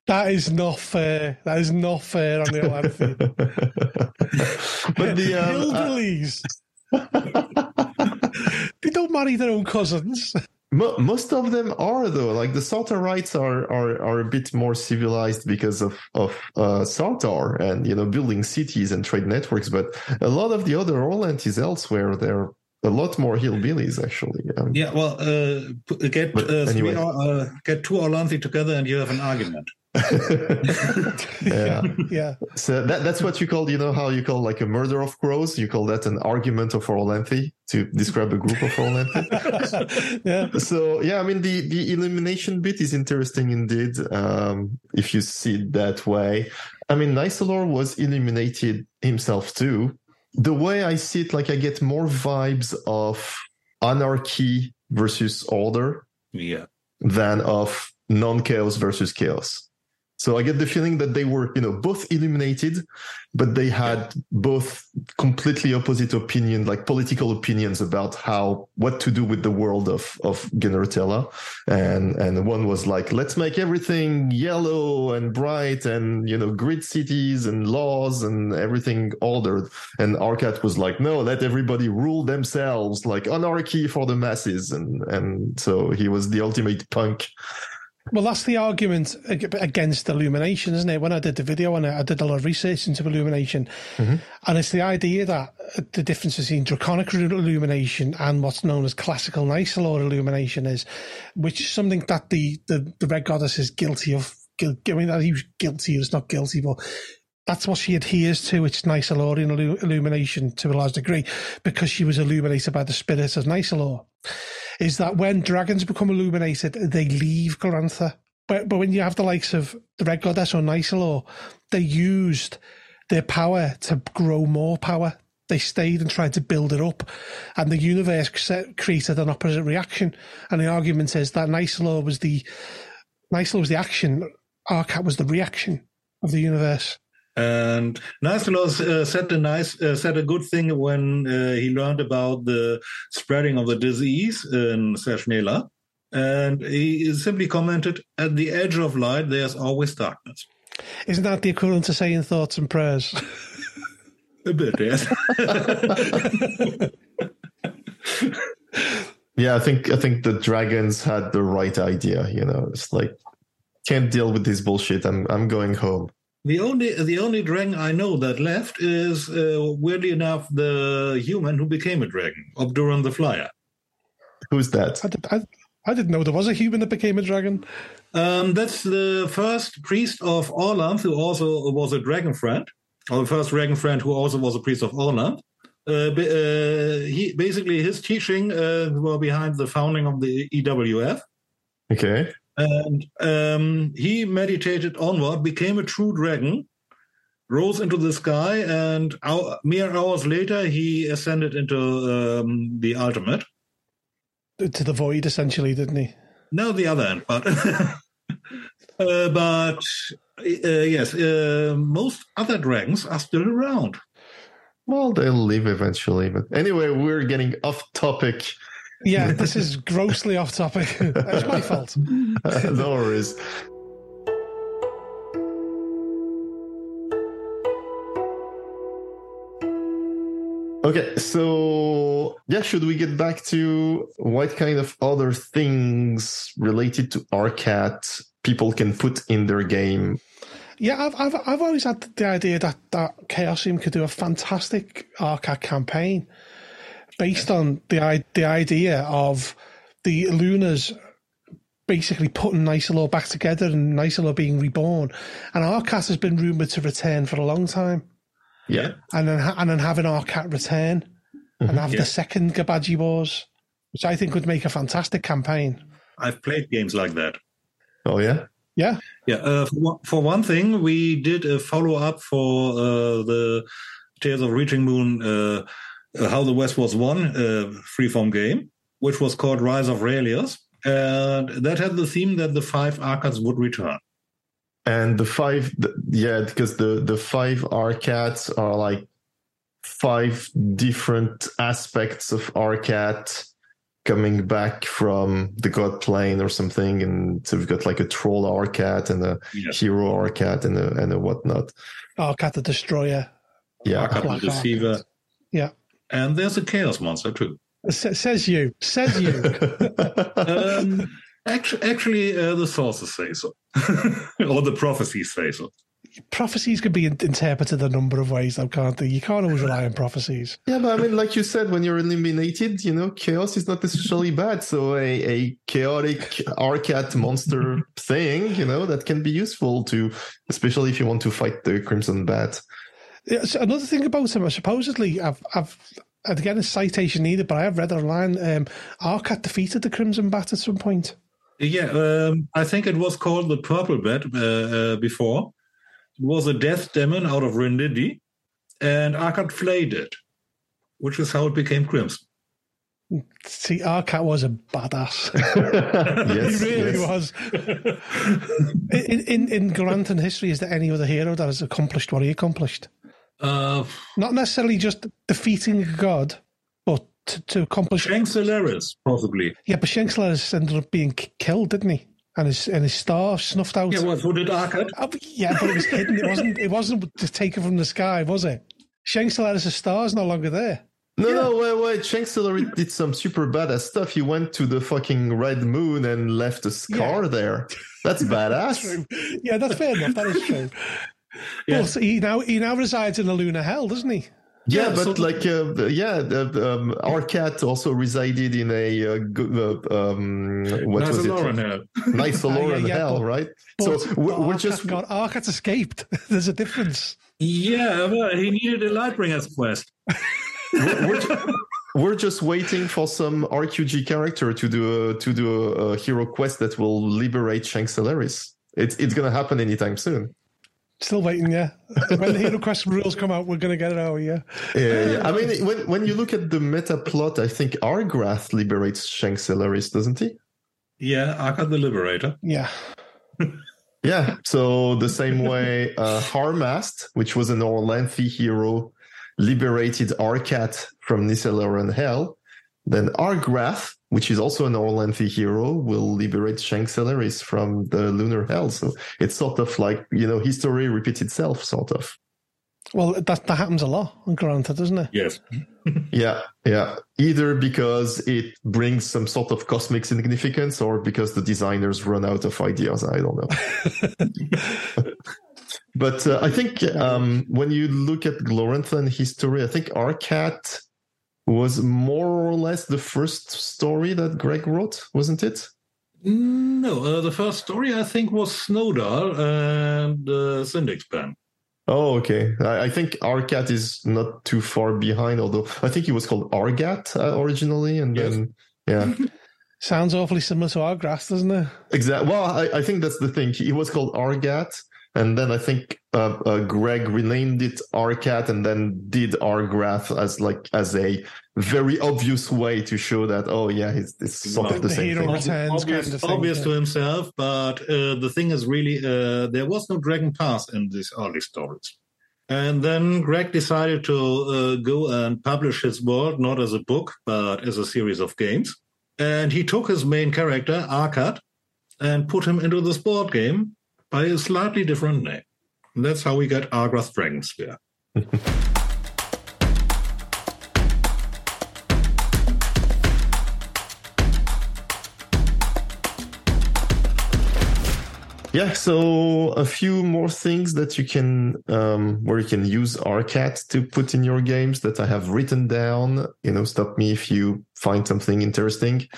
That is not fair. That is not fair on the old Amphi. but the um, uh, Hillbillies. they don't marry their own cousins. Mo- most of them are though. Like the Sartarites are are are a bit more civilized because of of uh, Sartar and you know building cities and trade networks. But a lot of the other Orlanthi elsewhere, they're a lot more hillbillies actually. Um, Yeah, well, uh, get uh, three, uh, get two Orlanthi together, and you have an argument. yeah. yeah. So that that's what you call, you know, how you call like a murder of crows. You call that an argument of Orlanthi to describe a group of Orlanthi. yeah. so yeah, I mean the the illumination bit is interesting indeed. Um, if you see it that way, I mean Nysalor was illuminated himself too. The way I see it, like I get more vibes of anarchy versus order Yeah. than of non-chaos versus chaos. So I get the feeling that they were, you know, both illuminated, but they had both completely opposite opinion, like political opinions about how what to do with the world of of Genertela. And and one was like, let's make everything yellow and bright and you know, grid cities and laws and everything ordered. And Arkat was like, no, let everybody rule themselves, like anarchy for the masses. And and so he was the ultimate punk. Well, that's the argument against illumination, isn't it? When I did the video on it, I did a lot of research into illumination. And it's the idea that uh, the difference between draconic illumination and what's known as classical Nysalor illumination is, which is something that the, the, the Red Goddess is guilty of. I mean, that he was guilty, it's not guilty, but that's what she adheres to. It's Nicelorian illu- illumination to a large degree because she was illuminated by the spirits of Nysalor. Is that when dragons become illuminated, they leave Glorantha. But, but when you have the likes of the Red Goddess or Nysalor, they used their power to grow more power. They stayed and tried to build it up, and the universe cre- created an opposite reaction. And the argument is that Nysalor was the Nysalor was the action, Arkat was the reaction of the universe. And Nysalor uh, said a nice uh, said a good thing when uh, he learned about the spreading of the disease in Seshnela. And he simply commented, "At the edge of light, there's always darkness." Isn't that the equivalent to saying thoughts and prayers? A bit, yes. Yeah, I think I think the dragons had the right idea. You know, it's like can't deal with this bullshit. I'm I'm going home. The only the only dragon I know that left is uh, weirdly enough the human who became a dragon, Obduran the Flyer. Who's that? I, did, I, I didn't know there was a human that became a dragon. Um, that's the first priest of Orlanth who also was a dragon friend, or the first dragon friend who also was a priest of Orlanth. Uh, uh, he basically his teaching uh, were behind the founding of the EWF, Okay. And um, he meditated onward, became a true dragon, rose into the sky, and hou- mere hours later he ascended into um, the ultimate. To the void, essentially, didn't he? No, the other end, but uh, but uh, yes, uh, most other dragons are still around. Well, they'll leave eventually. But anyway, we're getting off topic. Yeah, this is grossly off topic. It's my fault. no worries. Okay, so yeah, should we get back to what kind of other things related to Arkat people can put in their game? Yeah, I've, I've I've always had the idea that that Chaosium could do a fantastic Arkat campaign based on the the idea of the Lunas basically putting Nysalor back together and Nysalor being reborn, and Arkat has been rumored to return for a long time, Yeah. and then ha- and then having Arkat return and have Yeah. the second Gbaji Wars, which I think would make a fantastic campaign. I've played games like that. Oh yeah. Yeah, Yeah, uh, for, one- for one thing, we did a follow up for uh, the Tales of Reaching Moon, uh, uh, How the West Was Won uh, freeform game, which was called Rise of Ralios. And that had the theme that the five Arkats would return. And the five, the, yeah, because the the five Arkats are like five different aspects of Arkat coming back from the God plane or something, and so we've got like a troll Arkat and a Yeah. hero Arkat and a and a whatnot. Arkat the Destroyer. Yeah, Arkat Black the Deceiver. Yeah. And there's a Chaos Monster too. S- says you. Says you. um, actually, actually uh, the sources say so, or the prophecies say so. prophecies can be interpreted a number of ways, though, can't they? You can't always rely on prophecies. Yeah, but I mean, like you said, when you're eliminated, you know, chaos is not necessarily bad. So a, a chaotic Arkat monster thing, you know, that can be useful to, especially if you want to fight the Crimson Bat. Yeah, so another thing about him, supposedly, I've, I've, again, a citation needed, but I have read online. Um, Arkat defeated the Crimson Bat at some point. Yeah, um, I think it was called the Purple Bat uh, uh, before. It was a death demon out of Rindidi, and Arkat flayed it, which is how it became Crimson. See, Arkat was a badass. yes, he really yes. was. in, in in Gloranthan history, is there any other hero that has accomplished what he accomplished? Uh, Not necessarily just defeating a god, but to, to accomplish. Sheng Seleris, possibly. Yeah, but Sheng ended up being k- killed, didn't he? And his and his star snuffed out. Yeah, well, who did Arkat? Oh, but- yeah, but it was hidden. It wasn't. It wasn't just taken from the sky, was it? Sheng Seleris' star is no longer there. No, no, wait, wait. Chancellor did some super badass stuff. He went to the fucking red moon and left a scar there. That's badass. True. Yeah, that's fair enough. That is true. Yeah. But he now he now resides in the lunar hell, doesn't he? Yeah, Yeah, but so- like, uh, yeah, the, um, Arkat also resided in a uh, go- uh, um, what Nice was it? Lauren here. Nice Yeah, Aloran yeah, hell, but- right? But, so we're, but we're Arkat just got Arkat escaped. There's a difference. Yeah, well, he needed a Lightbringer's quest. we're, we're ju- we're just waiting for some RQG character to do a, to do a, a hero quest that will liberate Sheng Seleris. It's it's gonna happen anytime soon. Still waiting, yeah. When the hero quest rules come out, we're gonna get it out, yeah. Yeah, yeah. I mean, when when you look at the meta plot, I think Argrath liberates Sheng Seleris, doesn't he? Yeah, Arkat the Liberator. Yeah. Yeah. So the same way uh, Harmast, which was an Orlanthi hero, liberated Arkat from Niselaran Hell, then Argrath, which is also an Orlanthi hero, will liberate Sheng Seleris from the Lunar Hell. So it's sort of like, you know, history repeats itself, sort of. Well, that that happens a lot on Granted, doesn't it? Yes. Yeah, yeah. Either because it brings some sort of cosmic significance or because the designers run out of ideas. I don't know. but uh, I think um, when you look at Gloranthan history, I think Arkat was more or less the first story that Greg wrote, wasn't it? No, uh, the first story I think was Snowdal and uh, Syndic's pen. Oh, okay. I, I think Arkat is not too far behind, although I think he was called Argat uh, originally, and Yes. then yeah. Sounds awfully similar to Argrath, doesn't it? Exactly. Well, I, I think that's the thing. He was called Argat, and then I think uh, uh, Greg renamed it Arkat, and then did Argrath as like as a very obvious way to show that oh yeah, it's, it's sort of the, The same hero thing. returns obvious kind of thing, obvious yeah. to himself, but uh, the thing is really uh, there was no Dragon Pass in these early stories. And then Greg decided to uh, go and publish his world not as a book, but as a series of games. And he took his main character, Arkat, and put him into this board game by a slightly different name. And that's how we got Argrath Dragonspear. Yeah, Yeah. so a few more things that you can um, where you can use Arkat to put in your games that I have written down. You know, stop me if you find something interesting.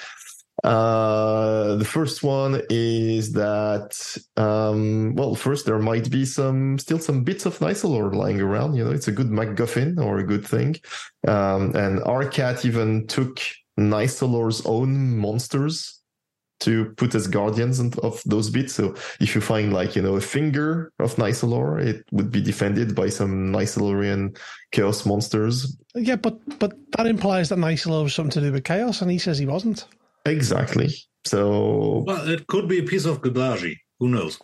Uh, the first one is that um, well, first there might be some still some bits of Nysalor lying around. You know, it's a good MacGuffin or a good thing. Um, and Arkat even took Nysalor's own monsters to put as guardians of those bits. So if you find like, you know, a finger of Nysalor, it would be defended by some Nicelorian chaos monsters. Yeah, but but that implies that Nysalor was something to do with chaos, and he says he wasn't. Exactly. So Well, it could be a piece of Gbaji. Who knows?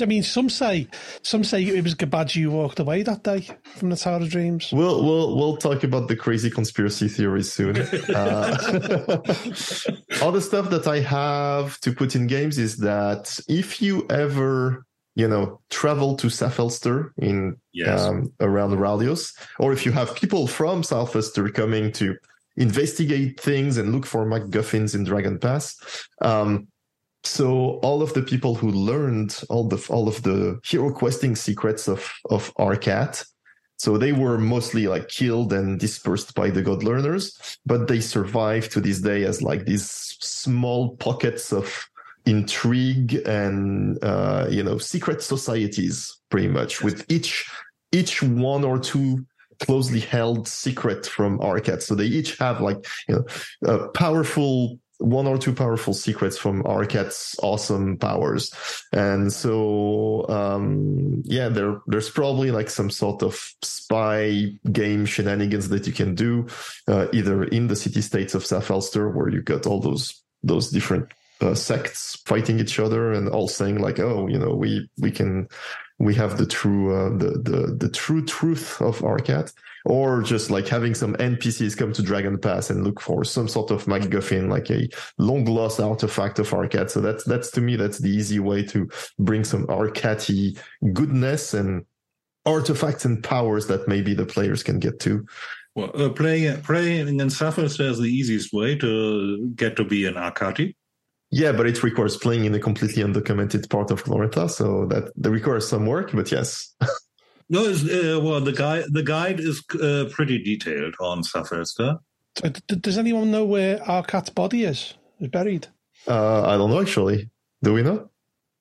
I mean, some say some say it was Gbaji who walked away that day from the Tower of Dreams. we'll we'll we'll talk about the crazy conspiracy theories soon. Uh, other stuff that I have to put in games is that if you ever you know travel to Safelster in Yes. um, around Ralios, or if you have people from Southwester coming to investigate things and look for MacGuffins in Dragon Pass. Um, so all of the people who learned all the all of the hero questing secrets of of Arkat, so they were mostly like killed and dispersed by the God learners, but they survive to this day as like these small pockets of intrigue and uh, you know secret societies, pretty much with each each one or two closely held secret from Arkat. So they each have like you know powerful one or two powerful secrets from Arkat's awesome powers. And so, um, yeah, there, there's probably like some sort of spy game shenanigans that you can do, uh, either in the city states of Safelster, where you got all those, those different uh, sects fighting each other and all saying like, oh, you know, we, we can, we have the true, uh, the, the, the true truth of Arkat or just like having some NPCs come to Dragon Pass and look for some sort of MacGuffin, like a long lost artifact of Arkat. So that's that's to me that's the easy way to bring some Arkati goodness and artifacts and powers that maybe the players can get to. Well, uh, playing playing in Safelster is the easiest way to get to be an Arkati. Yeah, but it requires playing in a completely undocumented part of Glorantha, so that, that requires some work. But yes. No, uh, well, the guide the guide is uh, pretty detailed on Safelster. So, does anyone know where Arkat's body is? Is buried? Uh, I don't know actually. Do we know?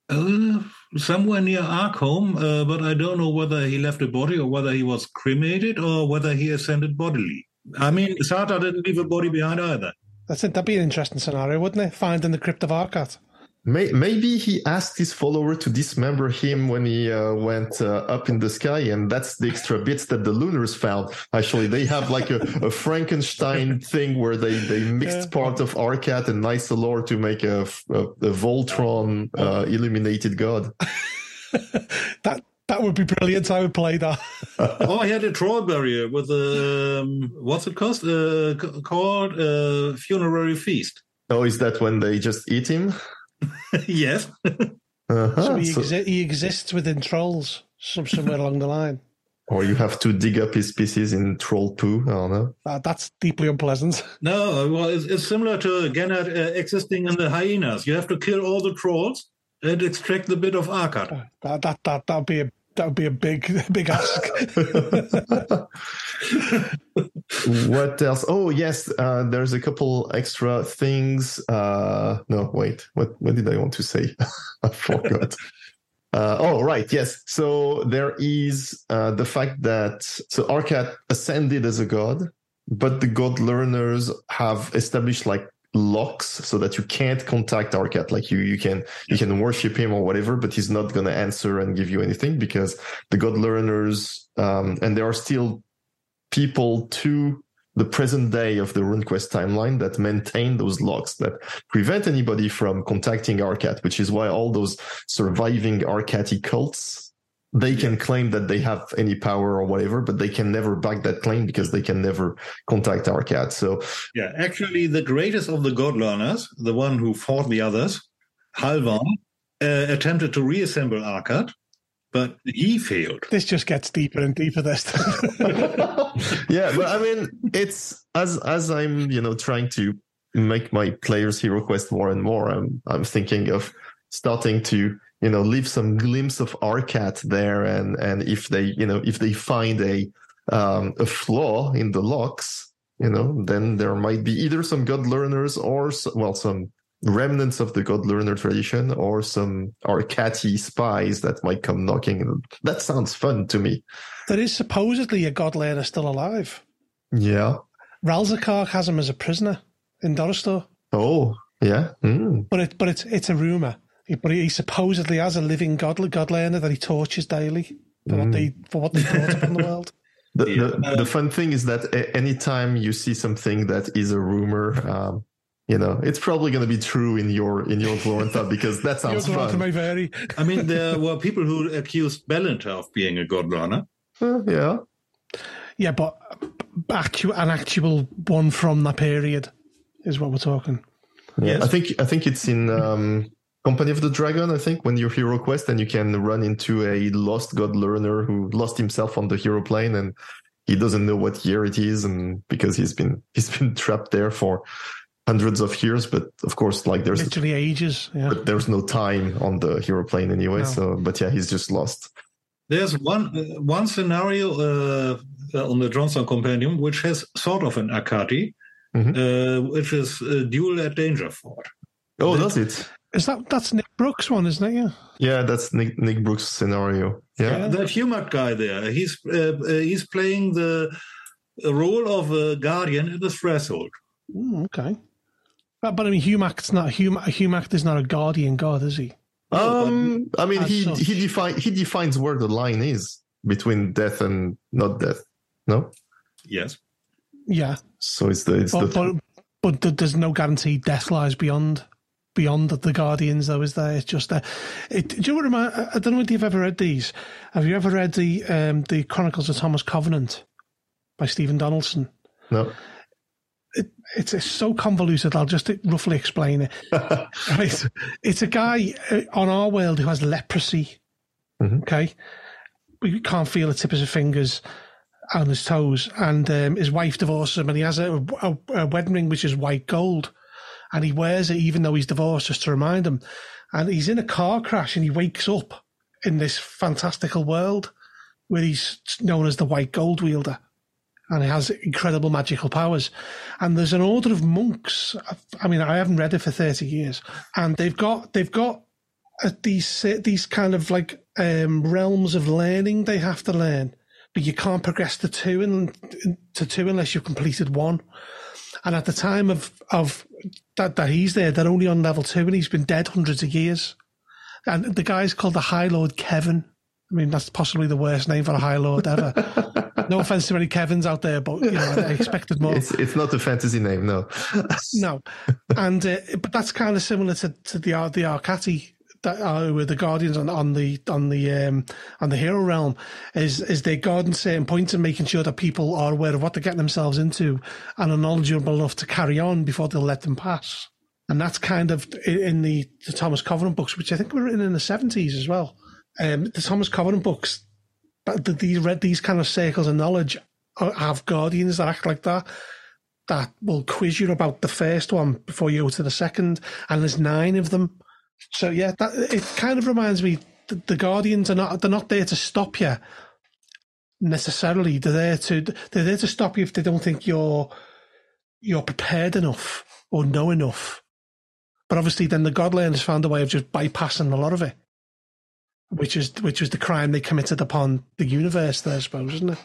Uh, somewhere near Archolm, uh, but I don't know whether he left a body or whether he was cremated or whether he ascended bodily. I mean, Sartar didn't leave a body behind either. That's it. That'd be an interesting scenario, wouldn't it? Finding the crypt of Arkat. Maybe he asked his follower to dismember him when he uh, went uh, up in the sky, and that's the extra bits that the Lunars found. Actually, they have like a, a Frankenstein thing where they, they mixed yeah. part of Arkat and Nysalor to make a, a, a Voltron uh, illuminated god. that that would be brilliant. I would play that. oh, I had a troll barrier with a um, what's it cost? Uh, called a uh, funerary feast. Oh, is that when they just eat him? yes. Uh-huh. So, he, exi- he, exists within trolls somewhere along the line. Or you have to dig up his pieces in troll poo. I don't know. Uh, that's deeply unpleasant. No, well, it's, it's similar to Gennard uh, existing in the hyenas. You have to kill all the trolls and extract the bit of Arkat. Uh, that that that that'd be a that would be a big big ask. what else? Oh yes, uh, there's a couple extra things. Uh, no, wait. What what did I want to say? I forgot. Uh, oh right, yes. So there is uh, the fact that so Arkat ascended as a god, but the god learners have established like locks so that you can't contact Arkat. Like you, you can, you can worship him or whatever, but he's not going to answer and give you anything because the God learners, um, and there are still people to the present day of the RuneQuest timeline that maintain those locks that prevent anybody from contacting Arkat, which is why all those surviving Arkati cults they can claim that they have any power or whatever, but they can never back that claim because they can never contact Arkat. So yeah, actually, the greatest of the God learners, the one who fought the others, Halvan, uh, attempted to reassemble Arkat, but he failed. This just gets deeper and deeper. This. yeah, but I mean, it's as as I'm you know trying to make my players hero quest more and more. I'm I'm thinking of starting to you know leave some glimpse of Arkat there and and if they you know if they find a um, a flaw in the locks you know then there might be either some god learners or well some remnants of the god learner tradition or some Arkati spies that might come knocking. That sounds fun to me. There is supposedly a god learner still alive. Yeah. Ralzakark has him as a prisoner in Dorastor oh yeah. Mm. but it but it's it's a rumor but he supposedly has a living god, god learner that he tortures daily for mm. what they for what they brought upon the world. The, the, the, fun thing is that anytime you see something that is a rumor, um, you know, it's probably going to be true in your in your Glorantha because that sounds fun. May vary. I mean, there were people who accused Belintar of being a god learner. Uh, yeah, yeah, but actual an actual one from that period is what we're talking. Yeah, yes. I think I think it's in um, Company of the Dragon, I think, when you hero quest and you can run into a lost god learner who lost himself on the hero plane and he doesn't know what year it is, and because he's been he's been trapped there for hundreds of years. But of course, like there's literally ages. Yeah. but there's no time on the hero plane anyway. No. So, but yeah, he's just lost. There's one uh, one scenario uh, uh, on the Jonstown Compendium which has sort of an Arkati, Mhm. uh, which is uh, Duel at Dangerford. Oh, That- does it? Is that that's Nick Brooks one, isn't it? Yeah. Yeah, that's Nick, Nick Brooks' scenario. Yeah. Yeah, that Humakt guy there, he's uh, uh, he's playing the role of a guardian at the threshold. Mm, okay. But, but I mean, Humakt's not Hum, Humakt is not a guardian god, is he? Um, I mean, as he such- he define he defines where the line is between death and not death. No, Yes. Yeah. so it's the it's But, the but but there's no guarantee death lies beyond beyond the, the guardians, though, is there? It's just uh, it. Do you know what I I don't know if you've ever read these. Have you ever read the um, the Chronicles of Thomas Covenant by Stephen Donaldson? no. It's, it's so convoluted. I'll just roughly explain it. Right. It's a guy uh, on our world who has leprosy. Mhm. Okay. We can't feel the tips of his fingers on his toes. And um, his wife divorces him and he has a, a, a wedding ring which is white gold. And he wears it even though he's divorced just to remind him. And he's in a car crash and he wakes up in this fantastical world where he's known as the white gold wielder. And he has incredible magical powers. And there's an order of monks. I mean, I haven't read it for 30 years. And they've got, they've got these, these kind of like um, realms of learning they have to learn. But you can't progress to two to two unless you've completed one. And at the time of, of that, that he's there, they're only on level two and he's been dead hundreds of years. And the guy's called the High Lord Kevin. I mean, that's possibly the worst name for a High Lord ever. no offense to any Kevins out there, but you know, I expected more. It's it's not a fantasy name. No. No, and uh, but that's kind of similar to, to the the Arkati that are with the Guardians on, on the on the um, on the hero realm is is they guarding certain points and making sure that people are aware of what they're getting themselves into and are knowledgeable enough to carry on before they'll let them pass. And that's kind of in- the, the Thomas Covenant books, which I think were written in the seventies as well. Um, the Thomas Covenant books, these read these kind of circles of knowledge have guardians that act like that that will quiz you about the first one before you go to the second, and there's nine of them. So yeah, that it kind of reminds me the, the Guardians are not they're not there to stop you necessarily. They're there to they're there to stop you if they don't think you're you're prepared enough or know enough. But obviously, then the Godlearners found a way of just bypassing a lot of it, which is which was the crime they committed upon the universe. There, I suppose, isn't it?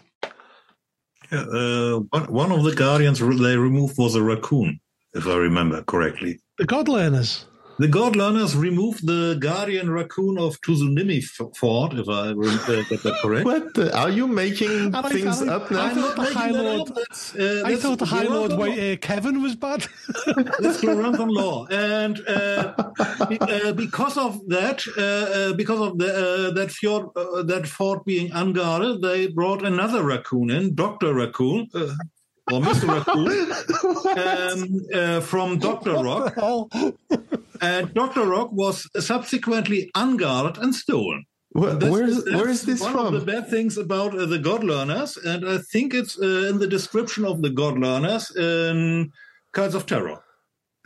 Uh, one, one of the guardians they removed was a raccoon, if I remember correctly. The Godlearners. The God Learners removed the guardian raccoon of Tuzunimi Fort, if I get that correct. What? The, are you making I- things I- up now? I'm not the High Lord- up. Uh, I thought the High Lord Lorenthon Wa- uh, Kevin was bad. That's Lorenthon law, and uh, uh, because of that, uh, uh, because of the, uh, that fjord, uh, that fort being unguarded, they brought another raccoon in, Doctor Raccoon, uh, or Mister Raccoon, um, uh, from Doctor Rock, and Doctor Rock was subsequently unguarded and stolen. Where, That's- where's that's where is this one from? of the bad things about uh, the God Learners, and I think it's uh, in the description of the God Learners in Cults of Terror.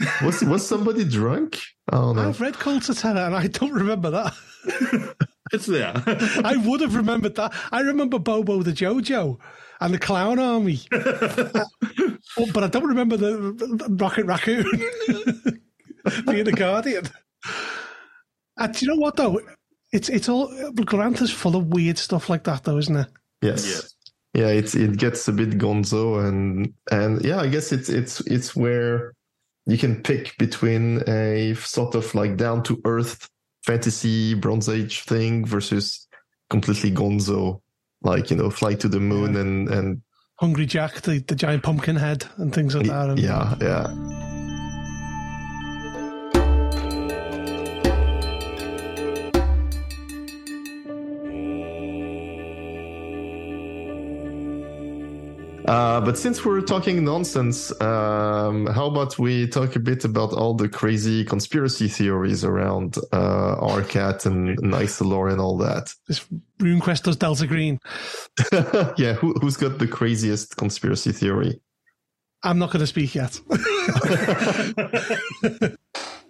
was was somebody drunk? Oh no. I've read Cult of Terror and I don't remember that. It's there. I would have remembered that. I remember Bobo the Jojo and the Clown Army. Oh, but I don't remember the, the Rocket Raccoon being the Guardian. And do you know what, though? It's it's all. Grant is full of weird stuff like that, though, isn't it? Yes. Yes. Yeah, it's it gets a bit gonzo and and yeah, I guess it's it's it's where you can pick between a sort of like down to earth fantasy Bronze Age thing versus completely gonzo, like you know, fly to the moon and and Hungry Jack, the, the giant pumpkin head, and things like that. And yeah, yeah. Uh, but since we're talking nonsense, um, how about we talk a bit about all the crazy conspiracy theories around uh, Arkat and Nysalor and all that? This RuneQuest does Delta Green. yeah, who, who's got the craziest conspiracy theory? I'm not going to speak yet.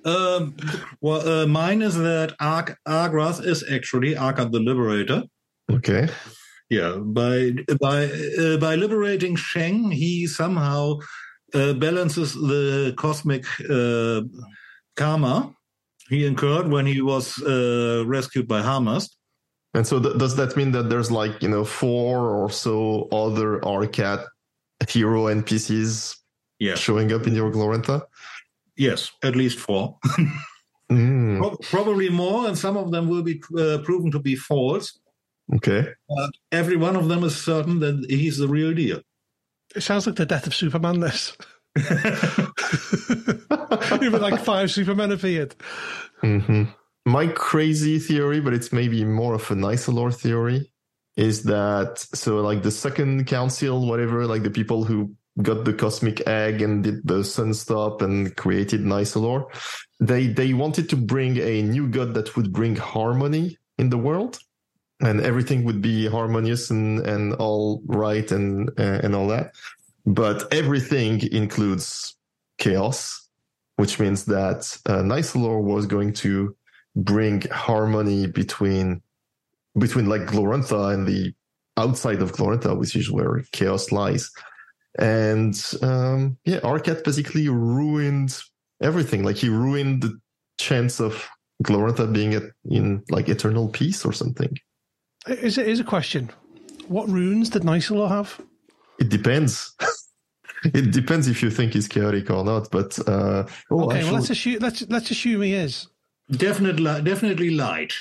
um, well, uh, mine is that Ar- Argrath is actually Arkat the Liberator. Okay. Yeah, by by uh, by liberating Sheng, he somehow uh, balances the cosmic uh, karma he incurred when he was uh, rescued by Harmast. And so, th- does that mean that there's like you know four or so other Arkat hero NPCs yeah. showing up in your Glorantha? Yes, at least four. mm. Pro- probably more, and some of them will be uh, proven to be false. Okay. But every one of them is certain that he's the real deal. It sounds like the death of Superman, this. Even like five Supermen appeared. Mm-hmm. My crazy theory, but it's maybe more of a Nysalor theory, is that so like the second council, whatever, like the people who got the cosmic egg and did the sun stop and created Nysalor, they they wanted to bring a new god that would bring harmony in the world and everything would be harmonious and, and all right and uh, and all that. But everything includes chaos, which means that uh, Nysalor was going to bring harmony between between like Glorantha and the outside of Glorantha, which is where chaos lies. And um, yeah, Arkat basically ruined everything. Like he ruined the chance of Glorantha being at, in like eternal peace or something. Is it is a question? What runes did Nysalor have? It depends. it depends if you think he's chaotic or not. But uh, oh, okay, actually, well let's assume let's let's assume he is. Definitely, definitely light.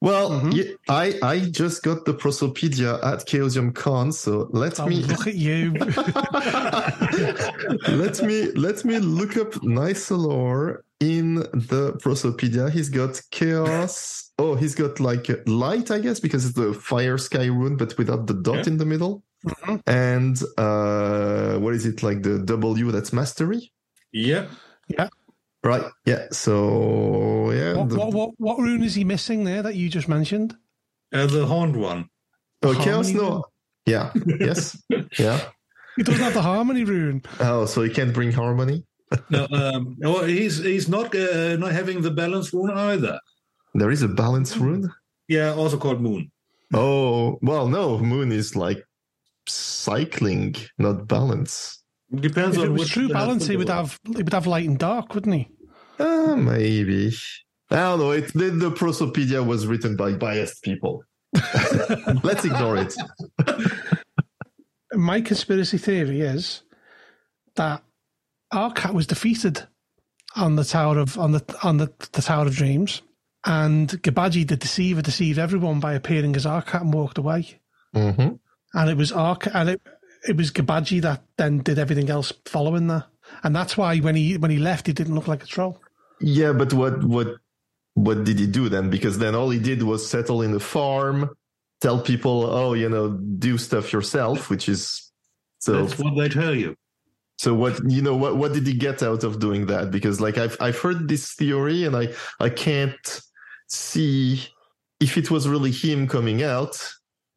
Well, mm-hmm. yeah, I I just got the Prosopedia at Chaosium Con, so let oh, me look at you. let me let me look up Nysalor in the Prosopedia. He's got Chaos. Oh, he's got like light, I guess, because it's the fire sky rune, but without the dot yeah. in the middle. Mm-hmm. And uh, what is it like the W? That's mastery. Yeah. Yeah. Right. Yeah. So yeah. What, the... what, what what rune is he missing there that you just mentioned? Uh, the horned one. Oh, chaos. No. Yeah. yes. Yeah. He doesn't have the harmony rune. Oh, so he can't bring harmony. No, um, well, he's he's not uh, not having the balance rune either. There is a balance rune. Yeah, also called moon. Oh well, no, moon is like cycling, not balance. Depends if on it was true balance. He would have he would have light and dark, wouldn't he? Uh, maybe. I don't know. It, the, the Prosopedia was written by biased people. Let's ignore it. My conspiracy theory is that Arkat was defeated on the Tower of on the on the, the Tower of Dreams, and Gbaji, the deceiver, deceived everyone by appearing as Arkat and walked away. Mm-hmm. And it was Arkat, and it it was Gbaji that then did everything else following that, and that's why when he when he left, he didn't look like a troll. Yeah, but what what what did he do then? Because then all he did was settle in a farm, tell people, oh, you know, do stuff yourself, which is so. That's what they tell you. So what you know what what did he get out of doing that? Because like I've I've heard this theory and I I can't see if it was really him coming out,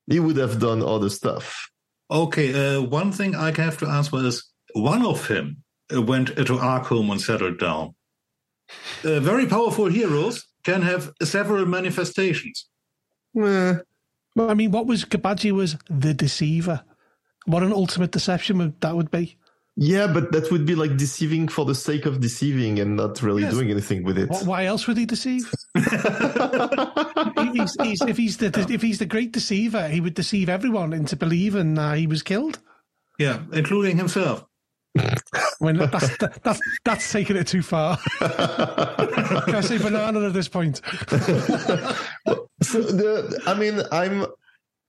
he would have done other stuff. Okay, uh, one thing I have to answer is one of him uh, went to Arkham and settled down. Uh, very powerful heroes can have several manifestations. Well, I mean, what was Gbaji was the deceiver. What an ultimate deception would, that would be. Yeah, but that would be like deceiving for the sake of deceiving and not really yes. doing anything with it. Why else would he deceive? he's, he's, if he's the if he's the great deceiver, he would deceive everyone into believing uh, he was killed. Yeah, including himself. when that's, that's that's taking it too far. Can I say banana at this point? so the, I mean, I'm.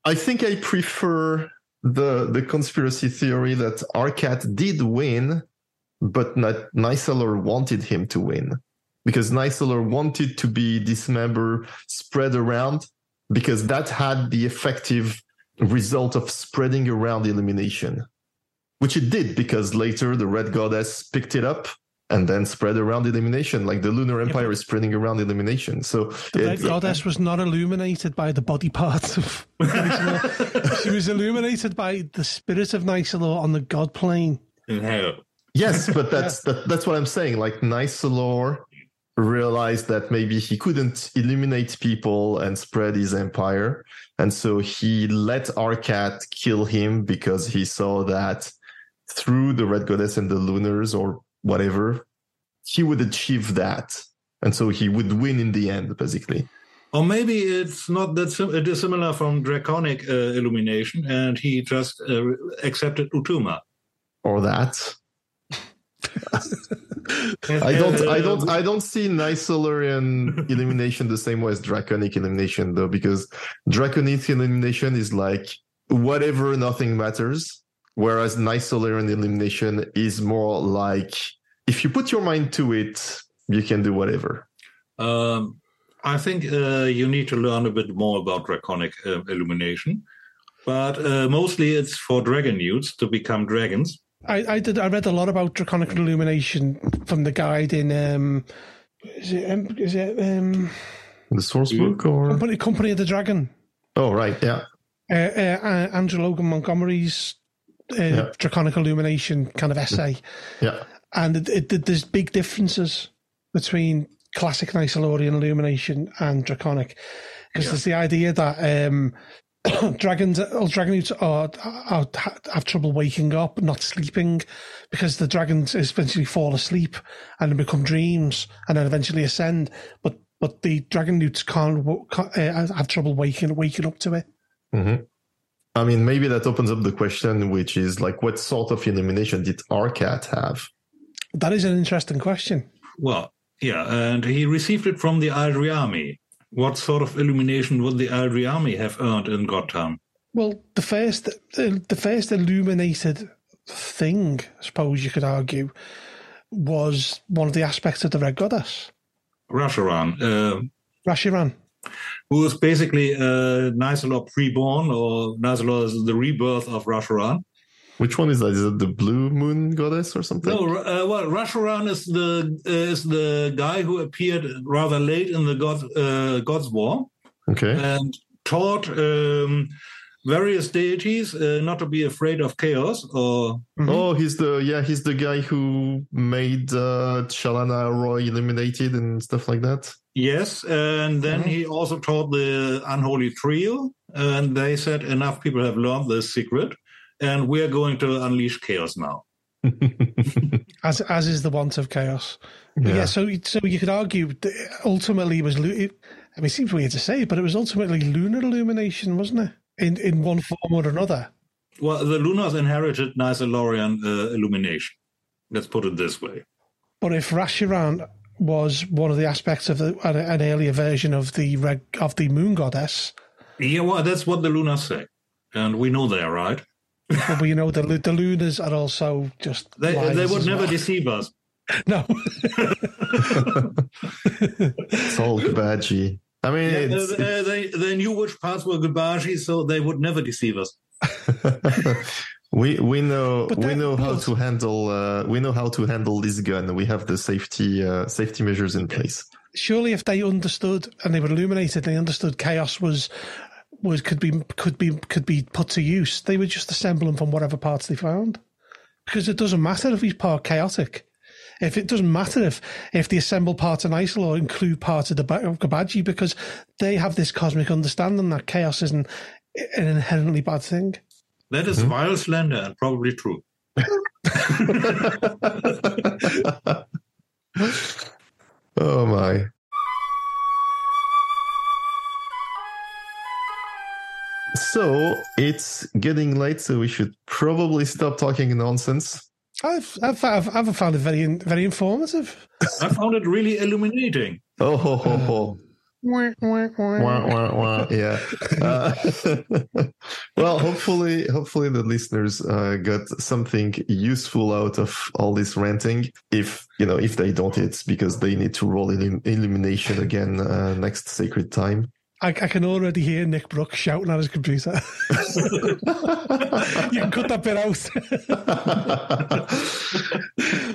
I think I prefer the the conspiracy theory that Arkat did win, but not wanted him to win because Nysalor wanted to be dismember spread around because that had the effective result of spreading around elimination. which it did because later the Red Goddess picked it up and then spread around illumination, like the Lunar Empire is spreading around illumination. So the Red Goddess was not illuminated by the body parts of she was illuminated by the spirit of Nysalor on the God plane. In hell. Yes, but that's that, that's what I'm saying. Like Nysalor realized that maybe he couldn't illuminate people and spread his empire, and so he let Arkat kill him because he saw that through the Red Goddess and the Lunars or whatever, he would achieve that. And so he would win in the end, basically. Or maybe it's not that sim- it is similar from Draconic uh, illumination, and he just uh, accepted Utuma. Or that. I don't, I don't, I don't see Nysalorian illumination the same way as Draconic illumination, though, because Draconic illumination is like whatever, nothing matters, whereas Nysalorian illumination is more like if you put your mind to it, you can do whatever. Um, I think uh, you need to learn a bit more about draconic uh, illumination, but uh, mostly it's for dragonewts to become dragons. I, I, did. I read a lot about draconic illumination from the guide in. Um, is it? Um, is it um, the source book or Company, Company of the Dragon? Oh right, yeah. Uh, uh, Andrew Logan Montgomery's uh, yeah. draconic illumination kind of essay. Yeah and it, it, there's big differences between classic Nysalorian illumination and draconic because yeah. there's the idea that um, dragons, or dragons are, are, have trouble waking up, not sleeping, because the dragons eventually fall asleep and then become dreams, and then eventually ascend. But but the dragonewts can't, can't uh, have trouble waking waking up to it. Mm-hmm. I mean, maybe that opens up the question, which is like, what sort of illumination did Arkat have? That is an interesting question. Well, yeah, and he received it from the Aldryami. What sort of illumination would the Aldryami have earned in Gotham? Well, the first, the first illuminated thing, I suppose you could argue, was one of the aspects of the Red Goddess. Rashoran. Uh, Rashoran. Who was basically uh, Nysalor preborn, or is the rebirth of Rashoran. Which one is that? Is it the Blue Moon Goddess or something? No, uh, well, Rashoran is the uh, is the guy who appeared rather late in the God uh, God's War. Okay, and taught um, various deities uh, not to be afraid of chaos. Or mm-hmm. oh, he's the yeah, he's the guy who made uh, Chalana Arroy illuminated and stuff like that. Yes, and then mm-hmm. he also taught the unholy trio, and they said enough people have learned this secret and we're going to unleash chaos now. as as is the want of chaos. Yeah. yeah. so so you could argue ultimately it was. I mean, it seems weird to say, but it was ultimately lunar illumination, wasn't it? In in one form or another. Well, the Lunars inherited Nysalorian uh, illumination. Let's put it this way. But if Rashoran was one of the aspects of the, an, an earlier version of the red, of the moon goddess, yeah, well, that's what the Lunars say, and we know they're right but you know the the Lunars are also just they they would never well. deceive us. No, it's all Gbaji. I mean, yeah, it's, uh, it's... they they knew which parts were Gbaji, so they would never deceive us. we we know we know how to handle uh, we know how to handle this gun. We have the safety uh, safety measures in place. Surely, if they understood and they were illuminated, they understood chaos was was could be could be could be put to use. They would just assemble them from whatever parts they found, because it doesn't matter if he's part chaotic. If it doesn't matter if if the assembled parts of Nysalor include parts of the of Gbaji, because they have this cosmic understanding that chaos isn't an inherently bad thing. That is mm-hmm. vile slander and probably true. oh my. So it's getting late, so we should probably stop talking nonsense. I've I've I've, I've found it very very informative. I found it really illuminating. Oh ho ho ho. Wah, wah, wah. yeah. Uh, well, hopefully, hopefully the listeners uh, got something useful out of all this ranting. If you know, if they don't, it's because they need to roll in illumination again uh, next sacred time. I, I can already hear Nick Brooks shouting at his computer. you can cut that bit out.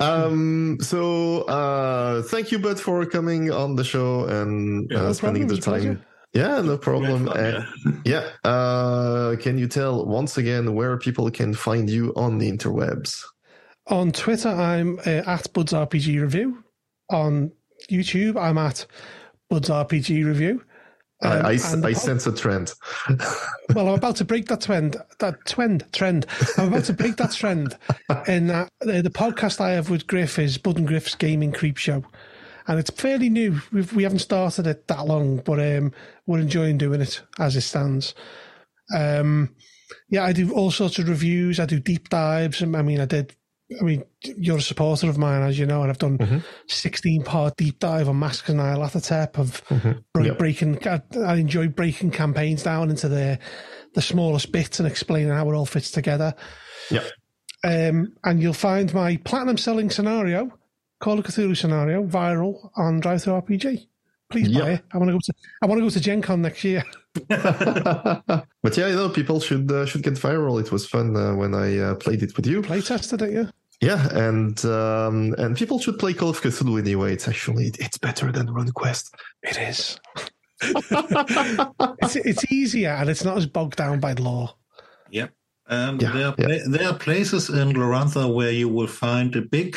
um, so uh, thank you, Bud, for coming on the show and yeah, uh, no spending problem. the time. Yeah, no problem. Fun, uh, yeah. yeah. Uh, can you tell once again where people can find you on the interwebs? On Twitter, I'm uh, at Bud's RPG Review. On YouTube, I'm at Bud's RPG Review. Um, I, I, I sense a trend. well, I'm about to break that trend. That trend, trend. I'm about to break that trend. And uh, the podcast I have with Griff is Bud and Griff's Gaming Creepshow, and it's fairly new. We've, we haven't started it that long, but um, we're enjoying doing it as it stands. Um, yeah, I do all sorts of reviews. I do deep dives. I mean, I did I mean, you're a supporter of mine, as you know, and I've done mm-hmm. 16 part deep dive on Masks of Nyarlathotep of mm-hmm. yep. breaking. I, I, enjoy breaking campaigns down into the the smallest bits and explaining how it all fits together. Yeah. Um, and you'll find my platinum selling scenario, Call of Cthulhu scenario, viral on DriveThruRPG. Please buy yep. it. I want to go to I want to go to Gen Con next year. but yeah, you know, people should uh, should get viral. It was fun uh, when I uh, played it with you. Play tested it, yeah. Yeah, and um, and people should play Call of Cthulhu anyway. It's actually it's better than RuneQuest. It is. it's it's easier and it's not as bogged down by law. Yep. And yeah, there, are, yeah. there are places in Glorantha where you will find a big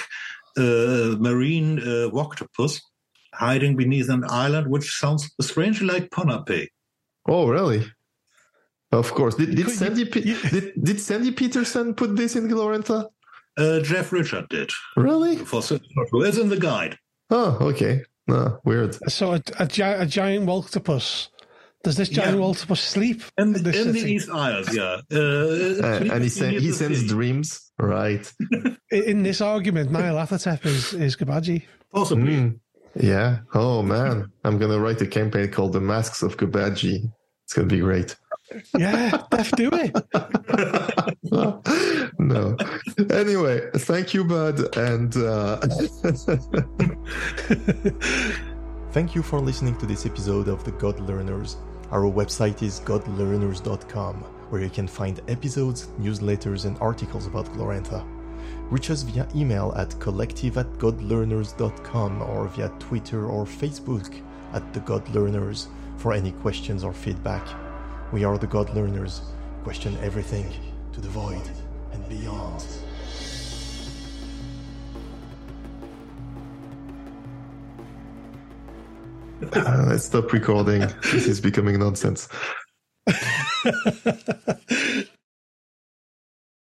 uh, marine uh, octopus hiding beneath an island, which sounds strangely like Ponape. Oh, really? Of course. Did, did Sandy did, did Sandy Petersen put this in Glorantha? Uh, Jeff Richard did. Really? For it's in the guide. Oh, okay. No, weird. So a, a, gi- a giant octopus. Does this giant yeah. octopus sleep in, in the East Isles? Yeah, uh, uh, and he, sen- he sends city. dreams, right? in this argument, Nyarlathotep is is Gbaji. Possibly. Mm, yeah. Oh man, I'm gonna write a campaign called "The Masks of Gbaji." It's gonna be great. Yeah, Def, do it. no. Anyway, thank you, Bud, and uh... thank you for listening to this episode of the God Learners. Our website is godlearners.com, where you can find episodes, newsletters, and articles about Glorantha. Reach us via email at collective at godlearners.com or via Twitter or Facebook at the God Learners for any questions or feedback. We are the God Learners. Question everything to the void and beyond. Uh, let's stop recording. this is becoming nonsense.